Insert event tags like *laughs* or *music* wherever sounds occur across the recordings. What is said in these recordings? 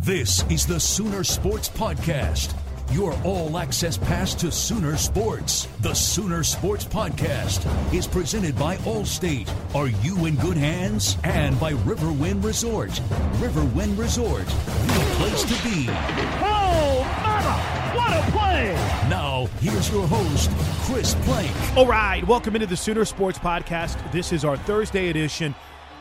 This is the Sooner Sports Podcast. Your all access pass to Sooner Sports. The Sooner Sports Podcast is presented by Allstate. Are you in good hands? And by Riverwind Resort. Riverwind Resort, the place to be. Oh, mama! What a play! Now, here's your host, Chris Plank. All right, welcome into the Sooner Sports Podcast. This is our Thursday edition.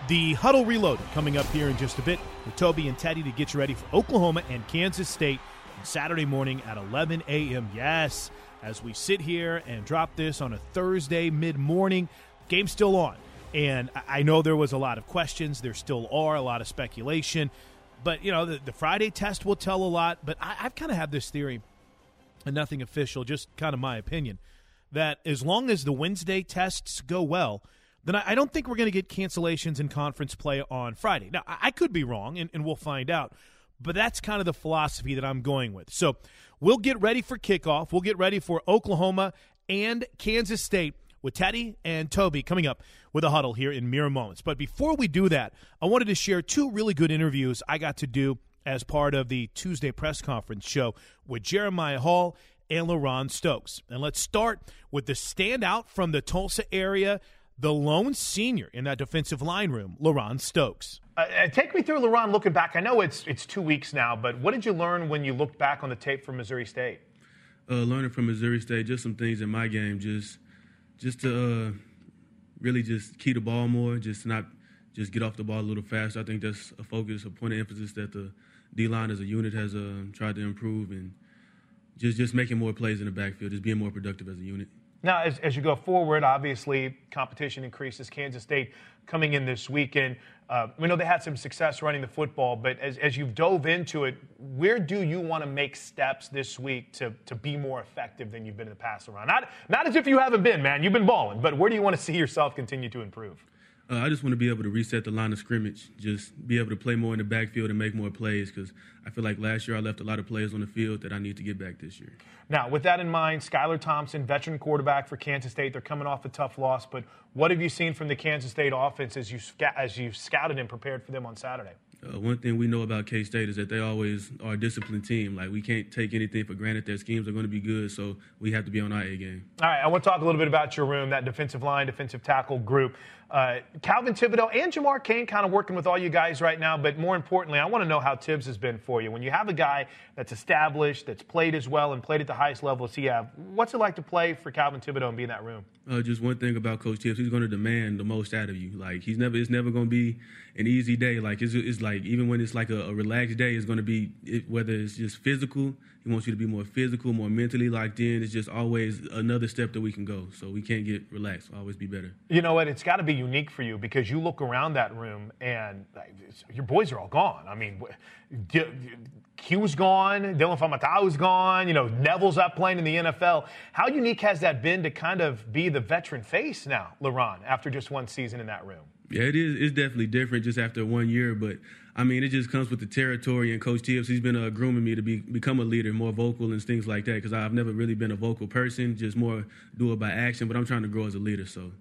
The Huddle Reload coming up here in just a bit with Toby and Teddy to get you ready for Oklahoma and Kansas State Saturday morning at 11 a.m. Yes, as we sit here and drop this on a Thursday mid morning, game's still on. And I know there was a lot of questions. There still are a lot of speculation. But, you know, the, the Friday test will tell a lot. But I, I've kind of had this theory, and nothing official, just kind of my opinion, that as long as the Wednesday tests go well, then I, don't think we're going to get cancellations in conference play on Friday. Now, I, I could be wrong, and, and we'll find out. But that's kind of the philosophy that I'm going with. So we'll get ready for kickoff. We'll get ready for Oklahoma and Kansas State with Teddy and Toby coming up with a huddle here in mere moments. But before we do that, I wanted to share two really good interviews I got to do as part of the Tuesday press conference show with Jeremiah Hall and LaRon Stokes. And let's start with the standout from the Tulsa area, the lone senior in that defensive line room, LaRon Stokes. Uh, take me through, LaRon, looking back. I know it's it's two weeks now, but what did you learn when you looked back on the tape from Missouri State? Uh, learning from Missouri State, just some things in my game, just just to uh, really just key the ball more, just not just get off the ball a little faster. I think that's a focus, a point of emphasis that the D line as a unit has uh, tried to improve, and just just making more plays in the backfield, just being more productive as a unit. Now, as, as you go forward, obviously competition increases. Kansas State coming in this weekend. Uh, we know they had some success running the football, but as, as you've dove into it, where do you want to make steps this week to, to be more effective than you've been in the past around? Not, not as if you haven't been, man. You've been balling, but where do you want to see yourself continue to improve? Uh, I just want to be able to reset the line of scrimmage, just be able to play more in the backfield and make more plays because I feel like last year I left a lot of plays on the field that I need to get back this year. Now, with that in mind, Skylar Thompson, veteran quarterback for Kansas State, they're coming off a tough loss, but what have you seen from the Kansas State offense as you as you've scouted and prepared for them on Saturday? Uh, one thing we know about K State is that they always are a disciplined team. Like we can't take anything for granted. Their schemes are going to be good, so we have to be on our A game. All right, I want to talk a little bit about your room, that defensive line, defensive tackle group. Uh, Calvin Thibodeaux and Jamar Cain kind of working with all you guys right now, but more importantly, I want to know how Tibbs has been for you. When you have a guy that's established, that's played as well, and played at the highest level as he have, what's it like to play for Calvin Thibodeaux and be in that room? Uh, just one thing about Coach Tibbs, he's going to demand the most out of you. Like he's never, it's never going to be an easy day. Like it's, it's like even when it's like a, a relaxed day, it's going to be it, whether it's just physical. He wants you to be more physical, more mentally locked in. It's just always another step that we can go. So we can't get relaxed. always be better. You know what? It's got to be unique for you because you look around that room and your boys are all gone. I mean, Q's gone, Dillon Faamatau's gone, you know, Neville's up playing in the NFL. How unique has that been to kind of be the veteran face now, LaRon, after just one season in that room? Yeah, it is. It's definitely different just after one year, but I mean, it just comes with the territory. And Coach Tibbs, he's been uh, grooming me to be become a leader, more vocal and things like that. Because I've never really been a vocal person, just more do it by action. But I'm trying to grow as a leader. So,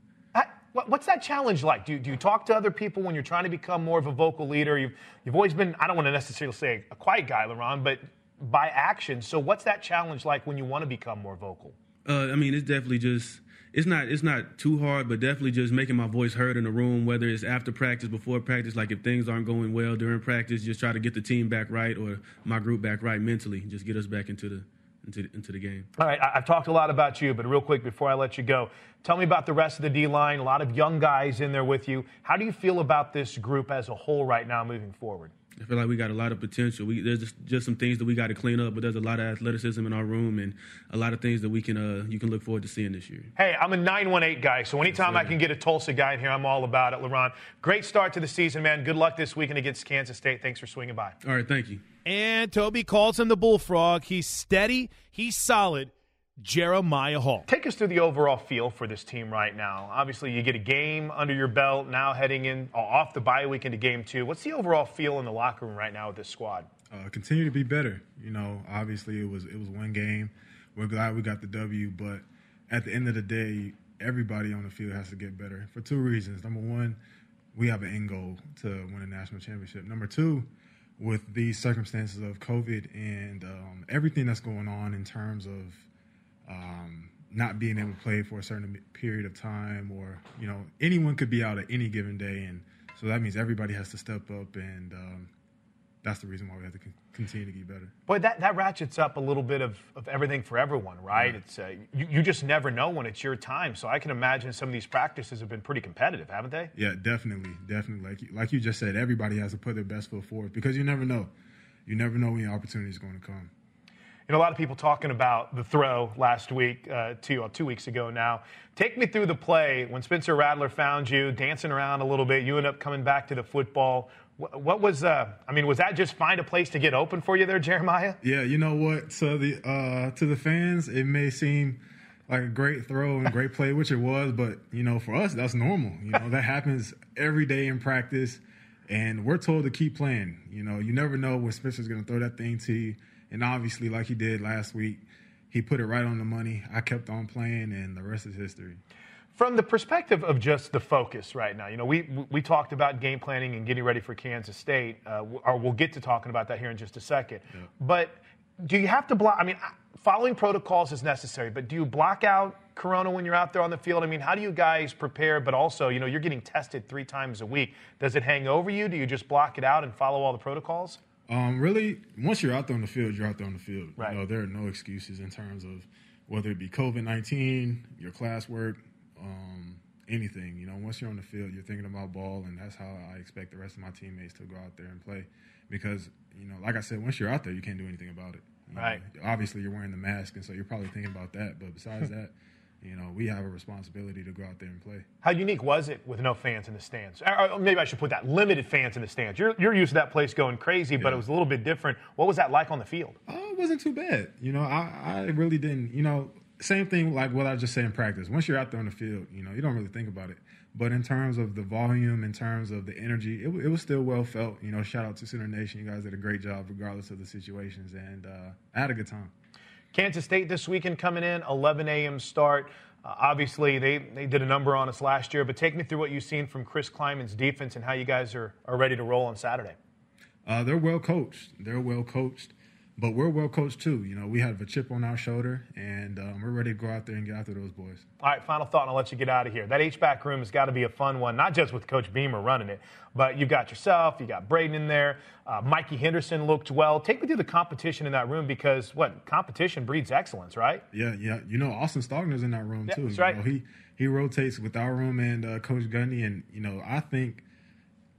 what's that challenge like? Do you, do you talk to other people when you're trying to become more of a vocal leader? You've you've always been I don't want to necessarily say a quiet guy, LaRon, but by action. So, what's that challenge like when you want to become more vocal? Uh, I mean, it's definitely just it's not it's not too hard, but definitely just making my voice heard in the room, whether it's after practice, before practice. Like if things aren't going well during practice, just try to get the team back right or my group back right mentally. Just get us back into the into, into the game. All right, I've talked a lot about you, but real quick before I let you go, tell me about the rest of the D line. A lot of young guys in there with you. How do you feel about this group as a whole right now moving forward? I feel like we got a lot of potential. We, there's just, just some things that we got to clean up, but there's a lot of athleticism in our room and a lot of things that we can uh, you can look forward to seeing this year. Hey, I'm a 918 guy, so anytime yes, I can get a Tulsa guy in here, I'm all about it. LaRon, great start to the season, man. Good luck this weekend against Kansas State. Thanks for swinging by. All right, thank you. And Toby calls him the Bullfrog. He's steady. He's solid. Jeremiah Hall. Take us through the overall feel for this team right now. Obviously, you get a game under your belt now heading in uh, off the bye week into game two. What's the overall feel in the locker room right now with this squad? Uh, continue to be better. You know, obviously it was it was one game. We're glad we got the W, but at the end of the day, everybody on the field has to get better for two reasons. Number one, we have an end goal to win a national championship. Number two, with these circumstances of COVID and um, everything that's going on in terms of um, not being able to play for a certain period of time, or you know, anyone could be out at any given day, and so that means everybody has to step up, and um, that's the reason why we have to continue to get better. Boy, that, that ratchets up a little bit of, of everything for everyone, right? Yeah. It's uh, you, you just never know when it's your time. So I can imagine some of these practices have been pretty competitive, haven't they? Yeah, definitely, definitely. Like like you just said, everybody has to put their best foot forward because you never know. You never know when the opportunity is going to come. Know, a lot of people talking about the throw last week, uh, two, uh, two weeks ago now. Take me through the play when Spencer Rattler found you, dancing around a little bit. You end up coming back to the football. What, what was, uh, I mean, was that just find a place to get open for you there, Jeremiah? Yeah, you know what? To the uh, to the fans, it may seem like a great throw and great play, which it was, but you know, for us, that's normal. You know, that happens every day in practice, and we're told to keep playing. You know, you never know when Spencer's going to throw that thing to you and obviously, like he did last week, he put it right on the money. I kept on playing, and the rest is history. From the perspective of just the focus right now, you know, we we talked about game planning and getting ready for Kansas State, uh, or we'll get to talking about that here in just a second. Yeah. But do you have to block? I mean, following protocols is necessary, but do you block out Corona when you're out there on the field? I mean, how do you guys prepare? But also, you know, you're getting tested three times a week. Does it hang over you? Do you just block it out and follow all the protocols? Um, really, once you're out there on the field, you're out there on the field. Right. You know, there are no excuses in terms of whether it be COVID nineteen, your classwork, um, anything. You know, once you're on the field, you're thinking about ball, and that's how I expect the rest of my teammates to go out there and play. Because you know, like I said, once you're out there, you can't do anything about it. You right. Know, obviously, you're wearing the mask, and so you're probably thinking about that. But besides *laughs* that you know, we have a responsibility to go out there and play. How unique was it with no fans in the stands? Or maybe I should put that limited fans in the stands. You're, you're used to that place going crazy, yeah. but it was a little bit different. What was that like on the field? Oh, it wasn't too bad. You know, I, I really didn't, you know, same thing like what I just said in practice. Once you're out there on the field, you know, you don't really think about it. But in terms of the volume, in terms of the energy, it, it was still well felt. You know, shout out to Sooner Nation. You guys did a great job regardless of the situations. And uh, I had a good time. Kansas State this weekend coming in, 11 a.m. start. Uh, obviously, they, they did a number on us last year, but take me through what you've seen from Chris Klieman's defense and how you guys are, are ready to roll on Saturday. Uh, they're well coached. They're well coached but we're well coached too. You know, we have a chip on our shoulder, and um, we're ready to go out there and get after those boys. All right, final thought, and I'll let you get out of here. That H back room has got to be a fun one, not just with Coach Beamer running it, but you've got yourself, you got Brayden in there. Uh, Mikey Henderson looked well. Take me through the competition in that room because what competition breeds excellence, right? Yeah, yeah. You know, Austin Stogner's in that room yeah, too. That's right. Know, he he rotates with our room and uh, Coach Gundy, and you know, I think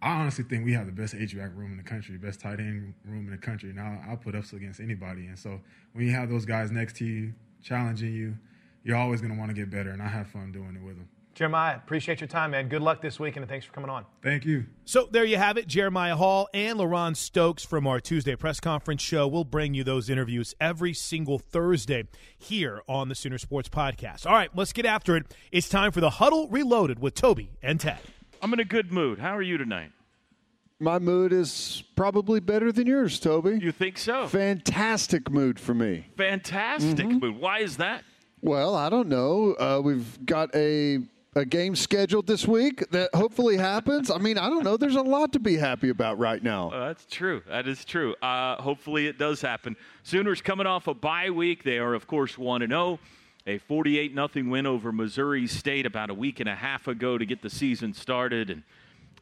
I honestly think we have the best H back room in the country, best tight end room in the country. Now I'll put us against anybody. And so when you have those guys next to you, challenging you, you're always going to want to get better. And I have fun doing it with them. Jeremiah, appreciate your time, man. Good luck this weekend, and thanks for coming on. Thank you. So there you have it. Jeremiah Hall and LaRon Stokes from our Tuesday press conference show. We'll bring you those interviews every single Thursday here on the Sooner Sports Podcast. All right, let's get after it. It's time for the Huddle Reloaded with Toby and Ted. I'm in a good mood. How are you tonight? My mood is probably better than yours, Toby. You think so? Fantastic mood for me. Fantastic Mm-hmm. mood. Why is that? Well, I don't know. Uh, we've got a a game scheduled this week that hopefully happens. I mean, I don't know. There's a lot to be happy about right now. Uh, that's true. That is true. Uh, hopefully, it does happen. Sooners coming off a bye week. They are, of course, one and zero. A 48 nothing win over Missouri State about a week and a half ago to get the season started. And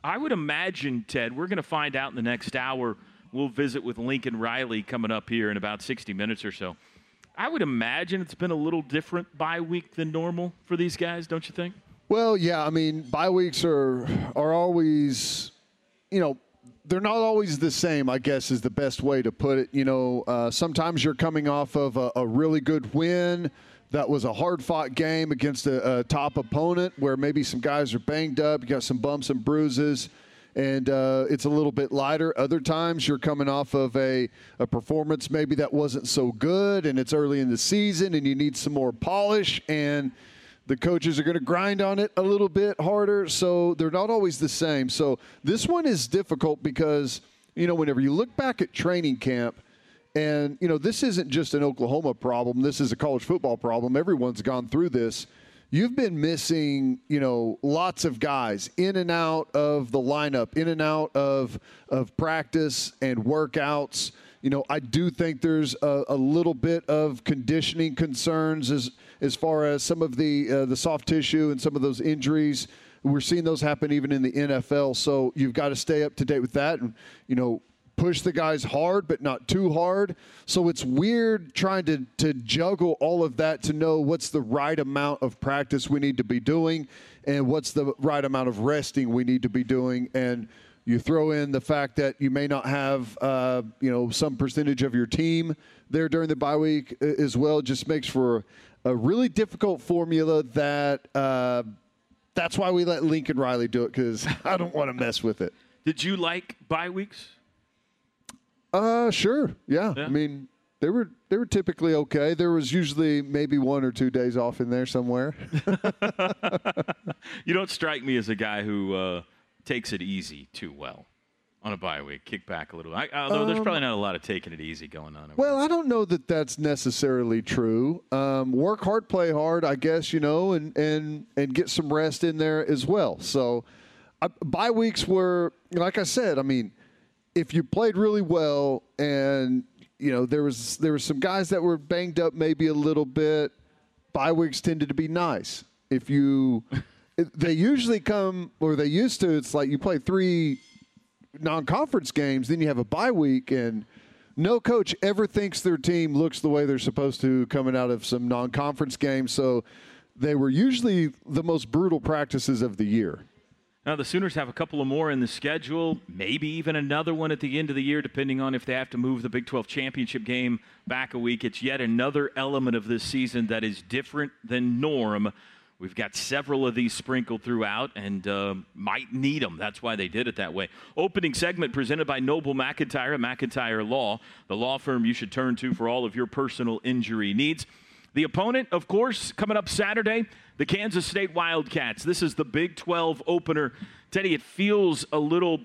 I would imagine, Ted, we're going to find out in the next hour. We'll visit with Lincoln Riley coming up here in about 60 minutes or so. I would imagine it's been a little different bye week than normal for these guys, don't you think? Well, yeah. I mean, bye weeks are are always, you know, they're not always the same. I guess is the best way to put it. You know, uh, sometimes you're coming off of a, a really good win. That was a hard fought game against a, a top opponent where maybe some guys are banged up. You got some bumps and bruises and uh, it's a little bit lighter. Other times you're coming off of a, a performance maybe that wasn't so good, and it's early in the season, and you need some more polish, and the coaches are going to grind on it a little bit harder. So they're not always the same. So this one is difficult because you know whenever you look back at training camp. And, you know, this isn't just an Oklahoma problem. This is a college football problem. Everyone's gone through this you've been missing, you know, lots of guys in and out of the lineup, in and out of of practice and workouts. You know, I do think there's a, a little bit of conditioning concerns as as far as some of the uh, the soft tissue and some of those injuries. We're seeing those happen even in the NFL. So you've got to stay up to date with that, and you know, push the guys hard, but not too hard. So it's weird trying to, to juggle all of that to know what's the right amount of practice we need to be doing and what's the right amount of resting we need to be doing. And you throw in the fact that you may not have, uh, you know, some percentage of your team there during the bye week as well. Just makes for a really difficult formula that uh, that's why we let Lincoln Riley do it because *laughs* I don't want to mess with it. Did you like bye weeks? Uh, sure. Yeah. Yeah. I mean, they were they were typically okay. There was usually maybe one or two days off in there somewhere. *laughs* You don't strike me as a guy who uh, takes it easy too well on a bye week. Kick back a little. I, although there's probably not a lot of taking it easy going on. well, I don't know that that's necessarily true. Um, work hard, play hard, I guess you know, and and and get some rest in there as well. So, uh, bye weeks were like I said. I mean, if you played really well and you know there was there were some guys that were banged up maybe a little bit bye weeks tended to be nice. If you *laughs* they usually come or they used to it's like you play three non-conference games then you have a bye week and no coach ever thinks their team looks the way they're supposed to coming out of some non-conference games. So they were usually the most brutal practices of the year Now, the Sooners have a couple of more in the schedule, maybe even another one at the end of the year, depending on if they have to move the Big 12 championship game back a week. It's yet another element of this season that is different than norm. We've got several of these sprinkled throughout and uh, might need them. That's why they did it that way. Opening segment presented by Noble McIntyre McIntyre Law, the law firm you should turn to for all of your personal injury needs. The opponent, of course, coming up Saturday, the Kansas State Wildcats. This is the Big 12 opener. Teddy, it feels a little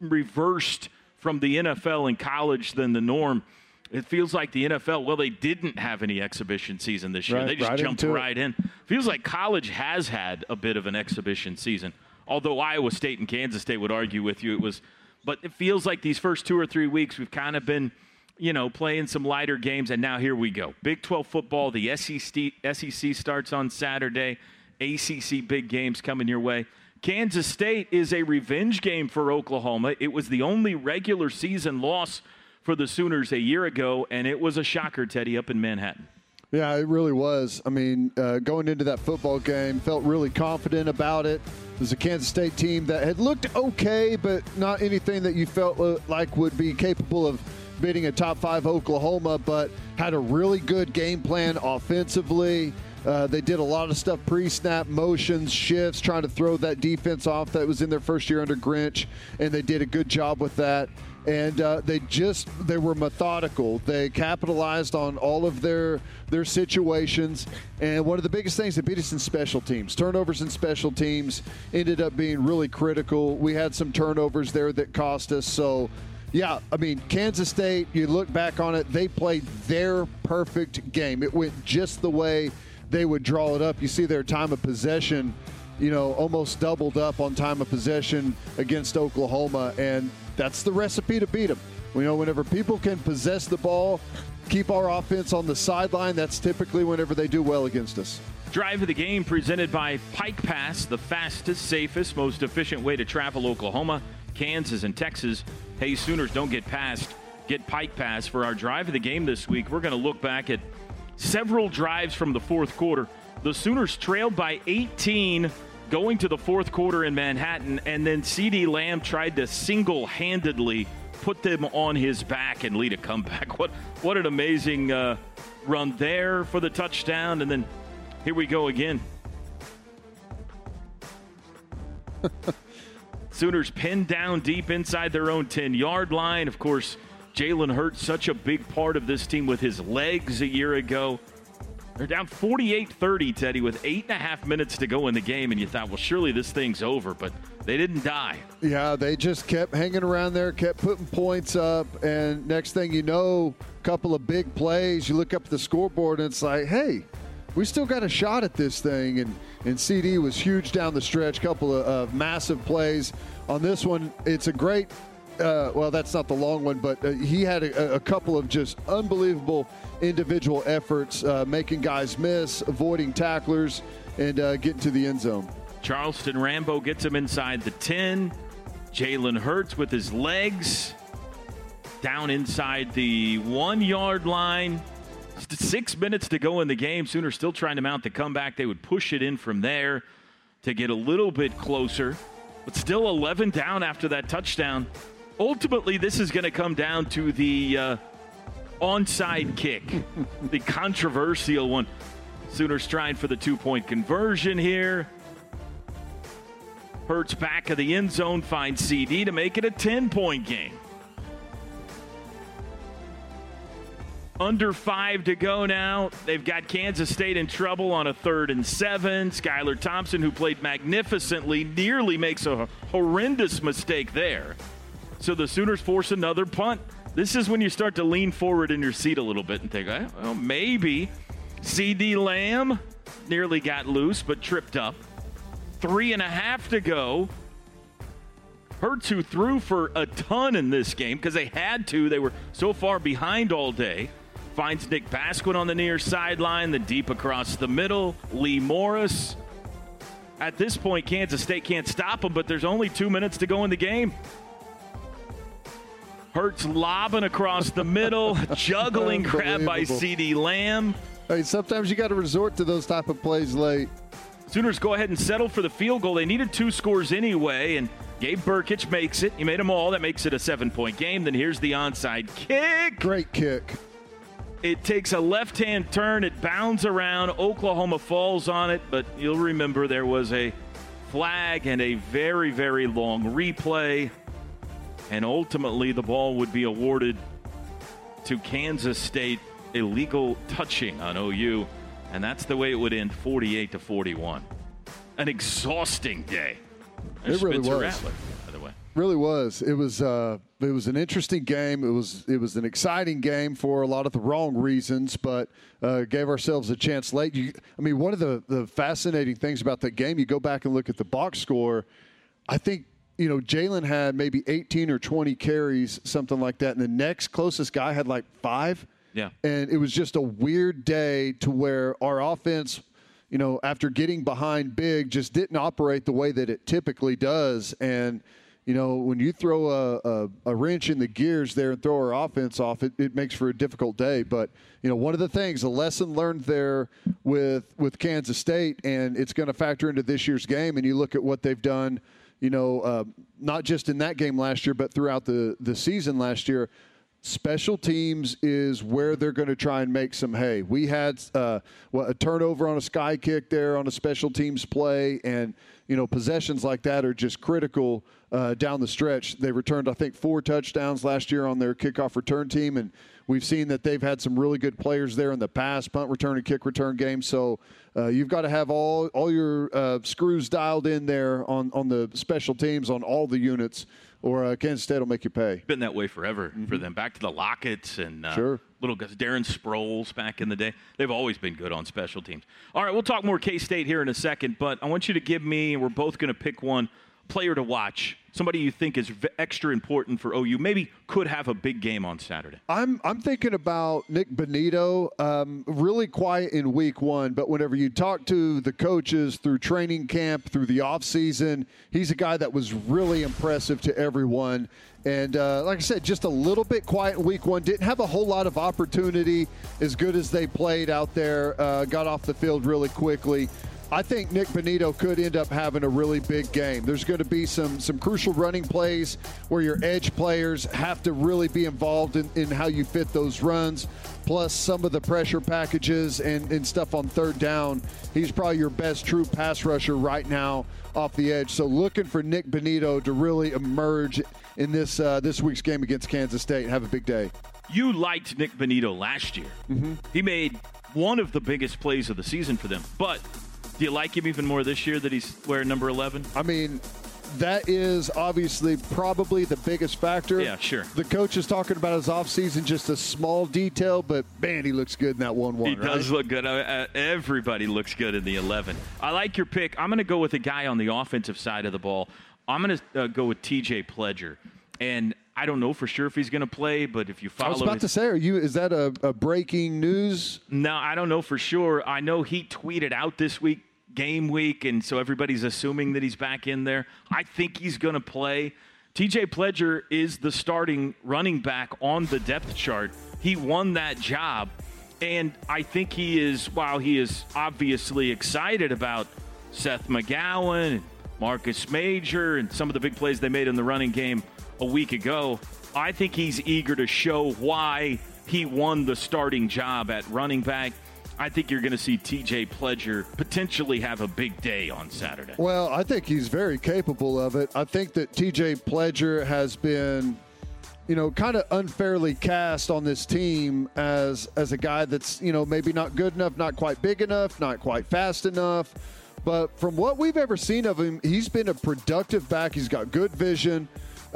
reversed from the NFL and college than the norm. It feels like the NFL, well, they didn't have any exhibition season this year. Right, they just right jumped right in. Feels like college has had a bit of an exhibition season. Although Iowa State and Kansas State would argue with you it was but it feels like these first two or three weeks we've kind of been you know, playing some lighter games, and now here we go. Big 12 football, the SEC, SEC starts on Saturday. ACC big games coming your way. Kansas State is a revenge game for Oklahoma. It was the only regular season loss for the Sooners a year ago, and it was a shocker, Teddy, up in Manhattan. Yeah, it really was. I mean, uh, going into that football game, felt really confident about it. It was a Kansas State team that had looked okay, but not anything that you felt uh, like would be capable of beating a top five Oklahoma, but had a really good game plan offensively. Uh, they did a lot of stuff pre snap, motions, shifts, trying to throw that defense off that was in their first year under Grinch, and they did a good job with that and uh, they just they were methodical. They capitalized on all of their their situations, and one of the biggest things that beat us in special teams, turnovers in special teams, ended up being really critical. We had some turnovers there that cost us. So, yeah, I mean Kansas State. You look back on it, they played their perfect game. It went just the way they would draw it up. You see their time of possession you know, almost doubled up on time of possession against Oklahoma, and that's the recipe to beat them. You know whenever people can possess the ball, keep our offense on the sideline, that's typically whenever they do well against us. Drive of the game presented by Pike Pass, the fastest, safest, most efficient way to travel Oklahoma, Kansas, and Texas. Hey, Sooners, don't get past. Get Pike Pass for our drive of the game this week. We're going to look back at several drives from the fourth quarter. The Sooners trailed by 18 going to the fourth quarter in Manhattan, and then CeeDee Lamb tried to single handedly put them on his back and lead a comeback. *laughs* What, what an amazing uh, run there for the touchdown, and then here we go again. *laughs* Sooners pinned down deep inside their own 10 yard line. Of course, Jalen Hurts, such a big part of this team with his legs a year ago. They're down 48 30, Teddy, with eight and a half minutes to go in the game. And you thought, well, surely this thing's over, but they didn't die. Yeah, they just kept hanging around there, kept putting points up. And next thing you know, a couple of big plays. You look up the scoreboard and it's like, hey, we still got a shot at this thing. And, and CeeDee was huge down the stretch, couple of, of massive plays. On this one, it's a great uh, well, that's not the long one, but uh, he had a, a, couple of just unbelievable individual efforts, uh, making guys miss, avoiding tacklers, and uh, getting to the end zone. Charleston Rambo gets him inside the 10. Jalen Hurts with his legs down inside the one yard line. *laughs* Six minutes to go in the game. Sooner still trying to mount the comeback. They would push it in from there to get a little bit closer, but still 11 down after that touchdown ultimately, this is going to come down to the uh, onside kick, *laughs* the controversial one. Sooners trying for the two point conversion here. Hurts back of the end zone, finds CeeDee to make it a 10 point game. Under five to go now. They've got Kansas State in trouble on a third and seven. Skylar Thompson, who played magnificently, nearly makes a horrendous mistake there. So the Sooners force another punt. This is when you start to lean forward in your seat a little bit and think, eh, well, maybe. CeeDee Lamb nearly got loose but tripped up. Three and a half to go. Hurts who threw for a ton in this game because they had to. They were so far behind all day. Finds Nick Basquine on the near sideline, then deep across the middle. Lee Morris. At this point, Kansas State can't stop him, but there's only two minutes to go in the game. Hurts lobbing across the middle, *laughs* juggling grab by CeeDee Lamb. Hey, sometimes you got to resort to those type of plays late. Sooners go ahead and settle for the field goal. They needed two scores anyway, and Gabe Brkic makes it. He made them all. That makes it a seven-point game. Then here's the onside kick. Great kick. It takes a left-hand turn. It bounds around. Oklahoma falls on it, but you'll remember there was a flag and a very, very long replay and ultimately the ball would be awarded to Kansas State illegal touching on OU, and that's the way it would end 48 to 41. An exhausting day. It really was. Rattler, by the way. Really was. It was. Uh, it was an interesting game. It was. It was an exciting game for a lot of the wrong reasons, but uh, gave ourselves a chance late. You, I mean, one of the the fascinating things about that game, you go back and look at the box score. I think you know, Jalen had maybe 18 or 20 carries, something like that. And the next closest guy had like five. Yeah. And it was just a weird day to where our offense, you know, after getting behind big, just didn't operate the way that it typically does. And, you know, when you throw a, a, a, wrench in the gears there and throw our offense off, it, it makes for a difficult day. But, you know, one of the things, a lesson learned there with, with Kansas State, and it's going to factor into this year's game. And you look at what they've done, you know, uh, not just in that game last year, but throughout the, the season last year. Special teams is where they're going to try and make some hay. We had uh, what, a turnover on a sky kick there on a special teams play, and you know possessions like that are just critical uh, down the stretch. They returned, I think, four touchdowns last year on their kickoff return team, and we've seen that they've had some really good players there in the past, punt return and kick return games. So uh, you've got to have all all your uh, screws dialed in there on on the special teams on all the units or uh, Kansas State will make you pay. Been that way forever mm-hmm. for them. Back to the Locketts and uh, sure. Little guys, Darren Sproles back in the day. They've always been good on special teams. All right, we'll talk more K State here in a second, but I want you to give me, and we're both going to pick one player to watch? Somebody you think is extra important for OU, maybe could have a big game on Saturday. I'm I'm thinking about Nik Bonitto. Um, really quiet in Week One, but whenever you talk to the coaches through training camp, through the off season, he's a guy that was really impressive to everyone. And uh, like I said, just a little bit quiet in week one. Didn't have a whole lot of opportunity as good as they played out there. Uh, got off the field really quickly. I think Nik Bonitto could end up having a really big game. There's going to be some some crucial running plays where your edge players have to really be involved in, in how you fit those runs, plus some of the pressure packages and, and stuff on third down. He's probably your best true pass rusher right now off the edge. So looking for Nik Bonitto to really emerge in this uh, this week's game against Kansas State and have a big day. You liked Nik Bonitto last year. Mm-hmm. He made one of the biggest plays of the season for them, but do you like him even more this year that he's wearing number 11? I mean, that is obviously probably the biggest factor. Yeah, sure. The coach is talking about his offseason, just a small detail, but man, he looks good in that 1 1. He right? does look good. Uh, uh, everybody looks good in the 11. I like your pick. I'm going to go with a guy on the offensive side of the ball. I'm going to uh, go with TJ Pledger. And I don't know for sure if he's going to play, but if you follow, I was about his, to say, are you? Is that a, a, breaking news? No, I don't know for sure. I know he tweeted out this week, game week, and so everybody's assuming that he's back in there. I think he's going to play. TJ Pledger is the starting running back on the depth chart. He won that job, and I think he is. While he is obviously excited about Seth McGowan, Marcus Major, and some of the big plays they made in the running game a week ago. I think he's eager to show why he won the starting job at running back. I think you're going to see TJ Pledger potentially have a big day on Saturday. Well, I think he's very capable of it. I think that TJ Pledger has been you know, kind of unfairly cast on this team as as a guy that's you know maybe not good enough, not quite big enough, not quite fast enough. But from what we've ever seen of him, he's been a productive back. He's got good vision.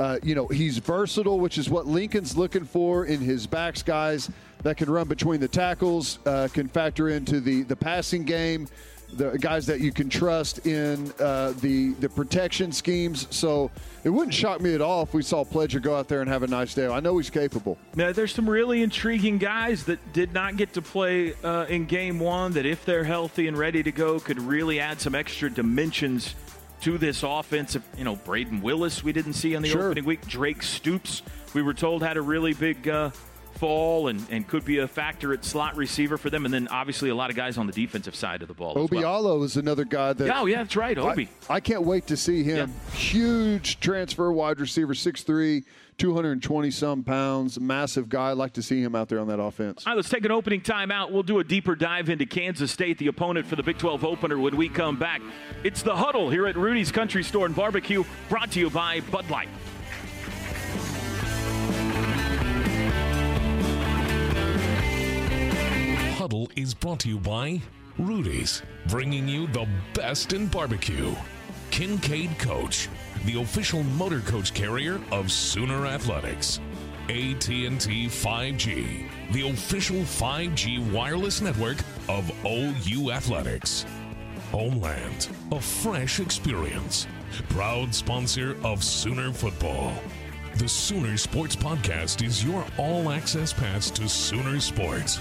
Uh, you know, he's versatile, which is what Lincoln's looking for in his backs guys that can run between the tackles, uh, can factor into the, the passing game, the guys that you can trust in uh, the the protection schemes. So it wouldn't shock me at all if we saw Pledger go out there and have a nice day. I know he's capable. Now, there's some really intriguing guys that did not get to play uh, in game one that, if they're healthy and ready to go, could really add some extra dimensions to this offense. You know, Brayden Willis, we didn't see on the sure. opening week. Drake Stoops, we were told, had a really big uh, fall and, and could be a factor at slot receiver for them. And then obviously a lot of guys on the defensive side of the ball. Obialo well. is another guy that. Oh, yeah, that's right. Obi. I, I can't wait to see him. Yeah. Huge transfer wide receiver, 6'3, 220 some pounds, massive guy. I'd like to see him out there on that offense. All right, let's take an opening timeout. We'll do a deeper dive into Kansas State, the opponent for the Big 12 opener, when we come back. It's the huddle here at Rudy's Country Store and Barbecue, brought to you by Bud Light. Huddle is brought to you by Rudy's, bringing you the best in barbecue. Kincaid Coach the official motor coach carrier of Sooner Athletics. AT&T 5G, the official 5G wireless network of OU Athletics. Homeland, a fresh experience. Proud sponsor of Sooner Football. The Sooner Sports Podcast is your all access pass to Sooner Sports.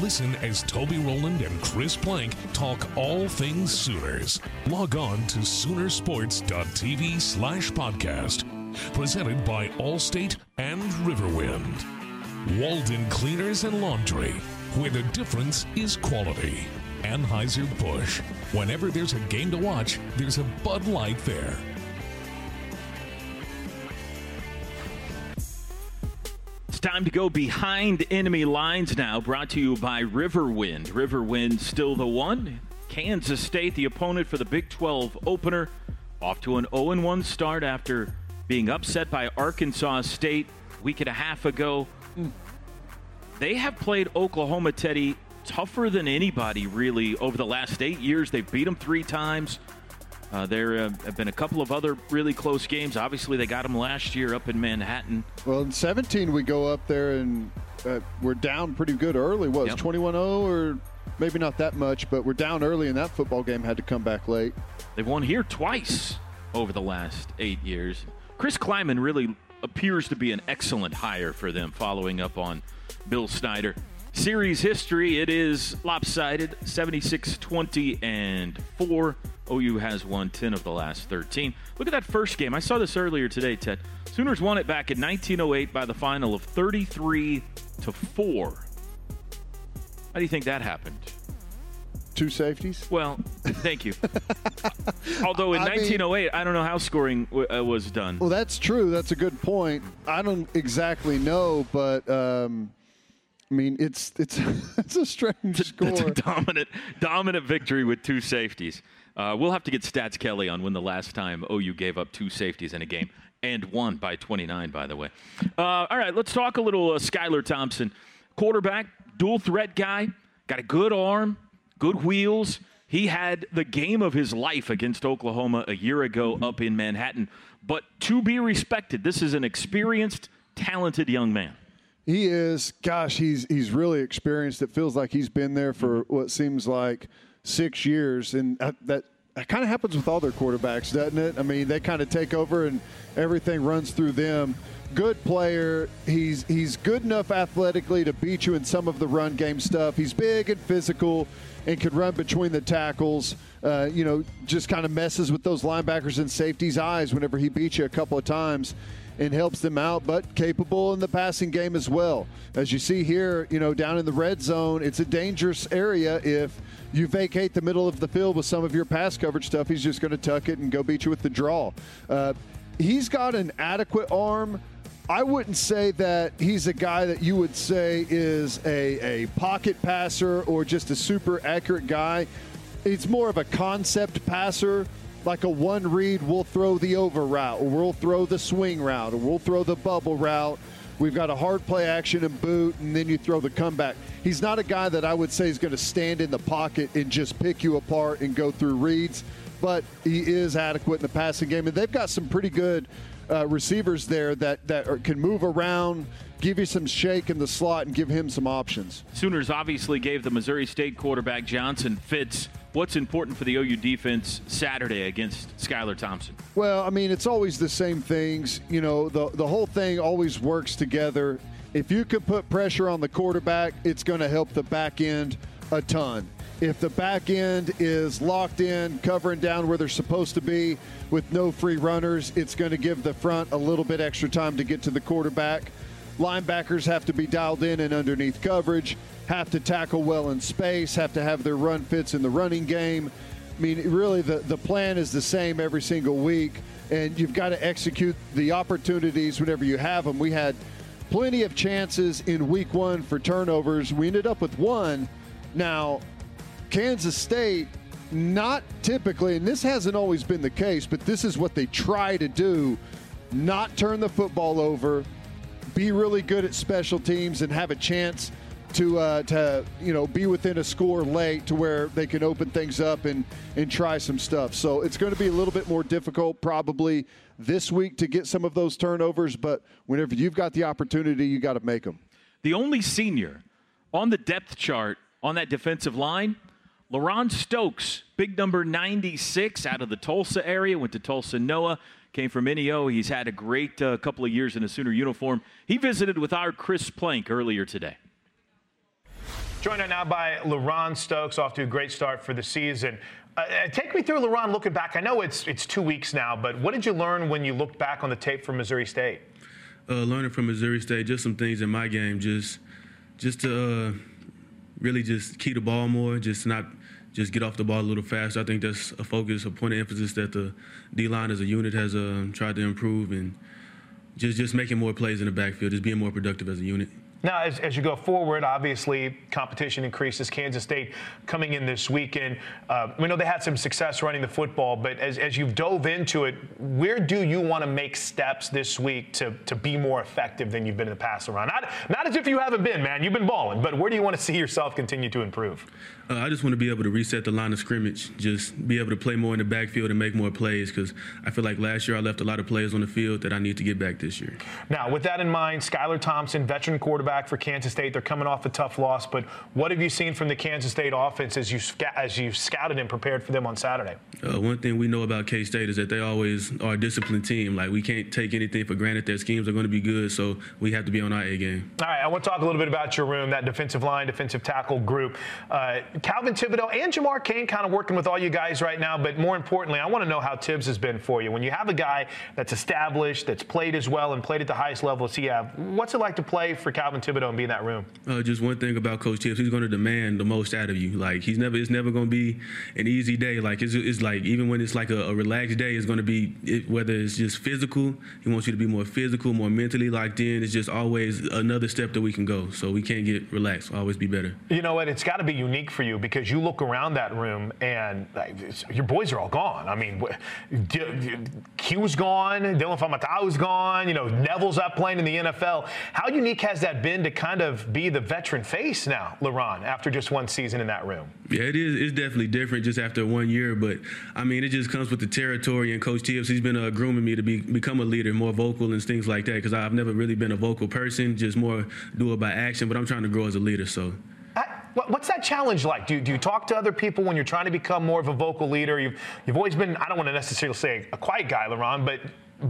Listen as Toby Rowland and Chris Plank talk all things Sooners. Log on to Soonersports.tv slash podcast Presented by Allstate and Riverwind. Walden Cleaners and Laundry, where the difference is quality. Anheuser-Busch. Whenever there's a game to watch, there's a Bud Light there. It's time to go behind enemy lines now, brought to you by Riverwind. Riverwind still the one. Kansas State, the opponent for the Big 12 opener, off to an 0 1 start after being upset by Arkansas State a week and a half ago. They have played Oklahoma, Teddy, tougher than anybody, really, over the last eight years. They've beat them three times. Uh, there uh, have been a couple of other really close games. Obviously, they got them last year up in Manhattan. Well, in 17, we go up there and uh, we're down pretty good early. Was Yep. 21 0 or maybe not that much, but we're down early in that football game, had to come back late. They've won here twice over the last eight years. Chris Klieman really appears to be an excellent hire for them, following up on Bill Snyder. Series history, it is lopsided 76 20 and 4. OU has won 10 of the last 13. Look at that first game. I saw this earlier today, Ted. Sooners won it back in 1908 by the final of 33 to 4. How do you think that happened? Two safeties? Well, thank you. *laughs* Although in I mean- 1908, I don't know how scoring w- uh, was done. Well, that's true. That's a good point. I don't exactly know, but um, I mean, it's it's *laughs* it's a strange That's score. a *laughs* dominant, dominant victory with two safeties. Uh, we'll have to get Stats Kelly on when the last time OU gave up two safeties in a game and won by 29, by the way. Uh, all right, let's talk a little uh, Skylar Thompson. Quarterback, dual threat guy, got a good arm, good wheels. He had the game of his life against Oklahoma a year ago up in Manhattan. But to be respected, this is an experienced, talented young man. He is. Gosh, he's he's really experienced. It feels like he's been there for what seems like six years, and that that, that kind of happens with all their quarterbacks, doesn't it? I mean, they kind of take over and everything runs through them. Good player. He's he's good enough athletically to beat you in some of the run game stuff. He's big and physical and can run between the tackles. Uh, you know, just kind of messes with those linebackers and safeties' eyes whenever he beats you a couple of times and helps them out, but capable in the passing game as well. As you see here, you know, down in the red zone, it's a dangerous area if you vacate the middle of the field with some of your pass coverage stuff. He's just going to tuck it and go beat you with the draw. Uh, he's got an adequate arm. I wouldn't say that he's a guy that you would say is a, a pocket passer or just a super accurate guy. It's more of a concept passer like a one read, we'll throw the over route, or we'll throw the swing route, or we'll throw the bubble route. We've got a hard play action and boot, and then you throw the comeback. He's not a guy that I would say is going to stand in the pocket and just pick you apart and go through reads, but he is adequate in the passing game. And they've got some pretty good uh, receivers there that, that are, can move around, give you some shake in the slot, and give him some options. Sooners obviously gave the Missouri State quarterback Johnson fits. What's important for the OU defense Saturday against Skylar Thompson? Well, I mean, it's always the same things. You know, the the whole thing always works together. If you can put pressure on the quarterback, it's going to help the back end a ton. If the back end is locked in, covering down where they're supposed to be with no free runners, it's going to give the front a little bit extra time to get to the quarterback. Linebackers have to be dialed in and underneath coverage, have to tackle well in space, have to have their run fits in the running game. I mean, really, the, the plan is the same every single week, and you've got to execute the opportunities whenever you have them. We had plenty of chances in week one for turnovers. We ended up with one. Now, Kansas State, not typically, and this hasn't always been the case, but this is what they try to do not turn the football over, be really good at special teams, and have a chance to uh, to you know be within a score late to where they can open things up and and try some stuff. So it's going to be a little bit more difficult probably this week to get some of those turnovers, but whenever you've got the opportunity, you got to make them. The only senior on the depth chart on that defensive line, LaRon Stokes, big number 96 out of the Tulsa area, went to Tulsa Noah, came from NEO. He's had a great uh, couple of years in a Sooner uniform. He visited with our Chris Plank earlier today. Joined right now by LaRon Stokes, off to a great start for the season. Uh, uh, take me through, LaRon looking back. I know it's it's two weeks now, but what did you learn when you looked back on the tape from Missouri State? Uh, learning from Missouri State, just some things in my game, just just to uh, really just key the ball more, just not just get off the ball a little faster. I think that's a focus, a point of emphasis that the D line as a unit has uh, tried to improve, and just just making more plays in the backfield, just being more productive as a unit. Now, as, as, you go forward, obviously competition increases. Kansas State coming in this weekend. Uh, we know they had some success running the football, but as, as you've dove into it, where do you want to make steps this week to, to be more effective than you've been in the past around? Not, not as if you haven't been, man. You've been balling, but where do you want to see yourself continue to improve? Uh, I just want to be able to reset the line of scrimmage, just be able to play more in the backfield and make more plays because I feel like last year I left a lot of players on the field that I need to get back this year. Now, with that in mind, Skylar Thompson, veteran quarterback for Kansas State, they're coming off a tough loss, but what have you seen from the Kansas State offense as you as you scouted and prepared for them on Saturday? Uh, one thing we know about K State is that they always are a disciplined team. Like we can't take anything for granted. Their schemes are going to be good, so we have to be on our A game. All right, I want to talk a little bit about your room, that defensive line, defensive tackle group. Uh, Calvin Thibodeaux and Jamar Cain kind of working with all you guys right now, but more importantly, I want to know how Tibbs has been for you. When you have a guy that's established, that's played as well, and played at the highest level as he have, what's it like to play for Calvin Thibodeaux and be in that room? Uh, just one thing about Coach Tibbs, he's going to demand the most out of you. Like he's never, it's never going to be an easy day. Like it's, it's like even when it's like a, a relaxed day, it's going to be it, whether it's just physical. He wants you to be more physical, more mentally locked in. It's just always another step that we can go. So we can't get relaxed. Always be better. You know what? It's got to be unique for you because you look around that room and your boys are all gone. I mean, Q's gone, Dillon Faamatau's gone. You know, Neville's up playing in the NFL. How unique has that been to kind of be the veteran face now, LaRon, after just one season in that room? Yeah, it is. It's definitely different just after one year, but I mean, it just comes with the territory. And Coach Tibbs, he's been uh, grooming me to be become a leader, more vocal and things like that. Because I've never really been a vocal person, just more do it by action. But I'm trying to grow as a leader, so. What's that challenge like? Do you, do you talk to other people when you're trying to become more of a vocal leader? You've, you've always been, I don't want to necessarily say a quiet guy, LaRon, but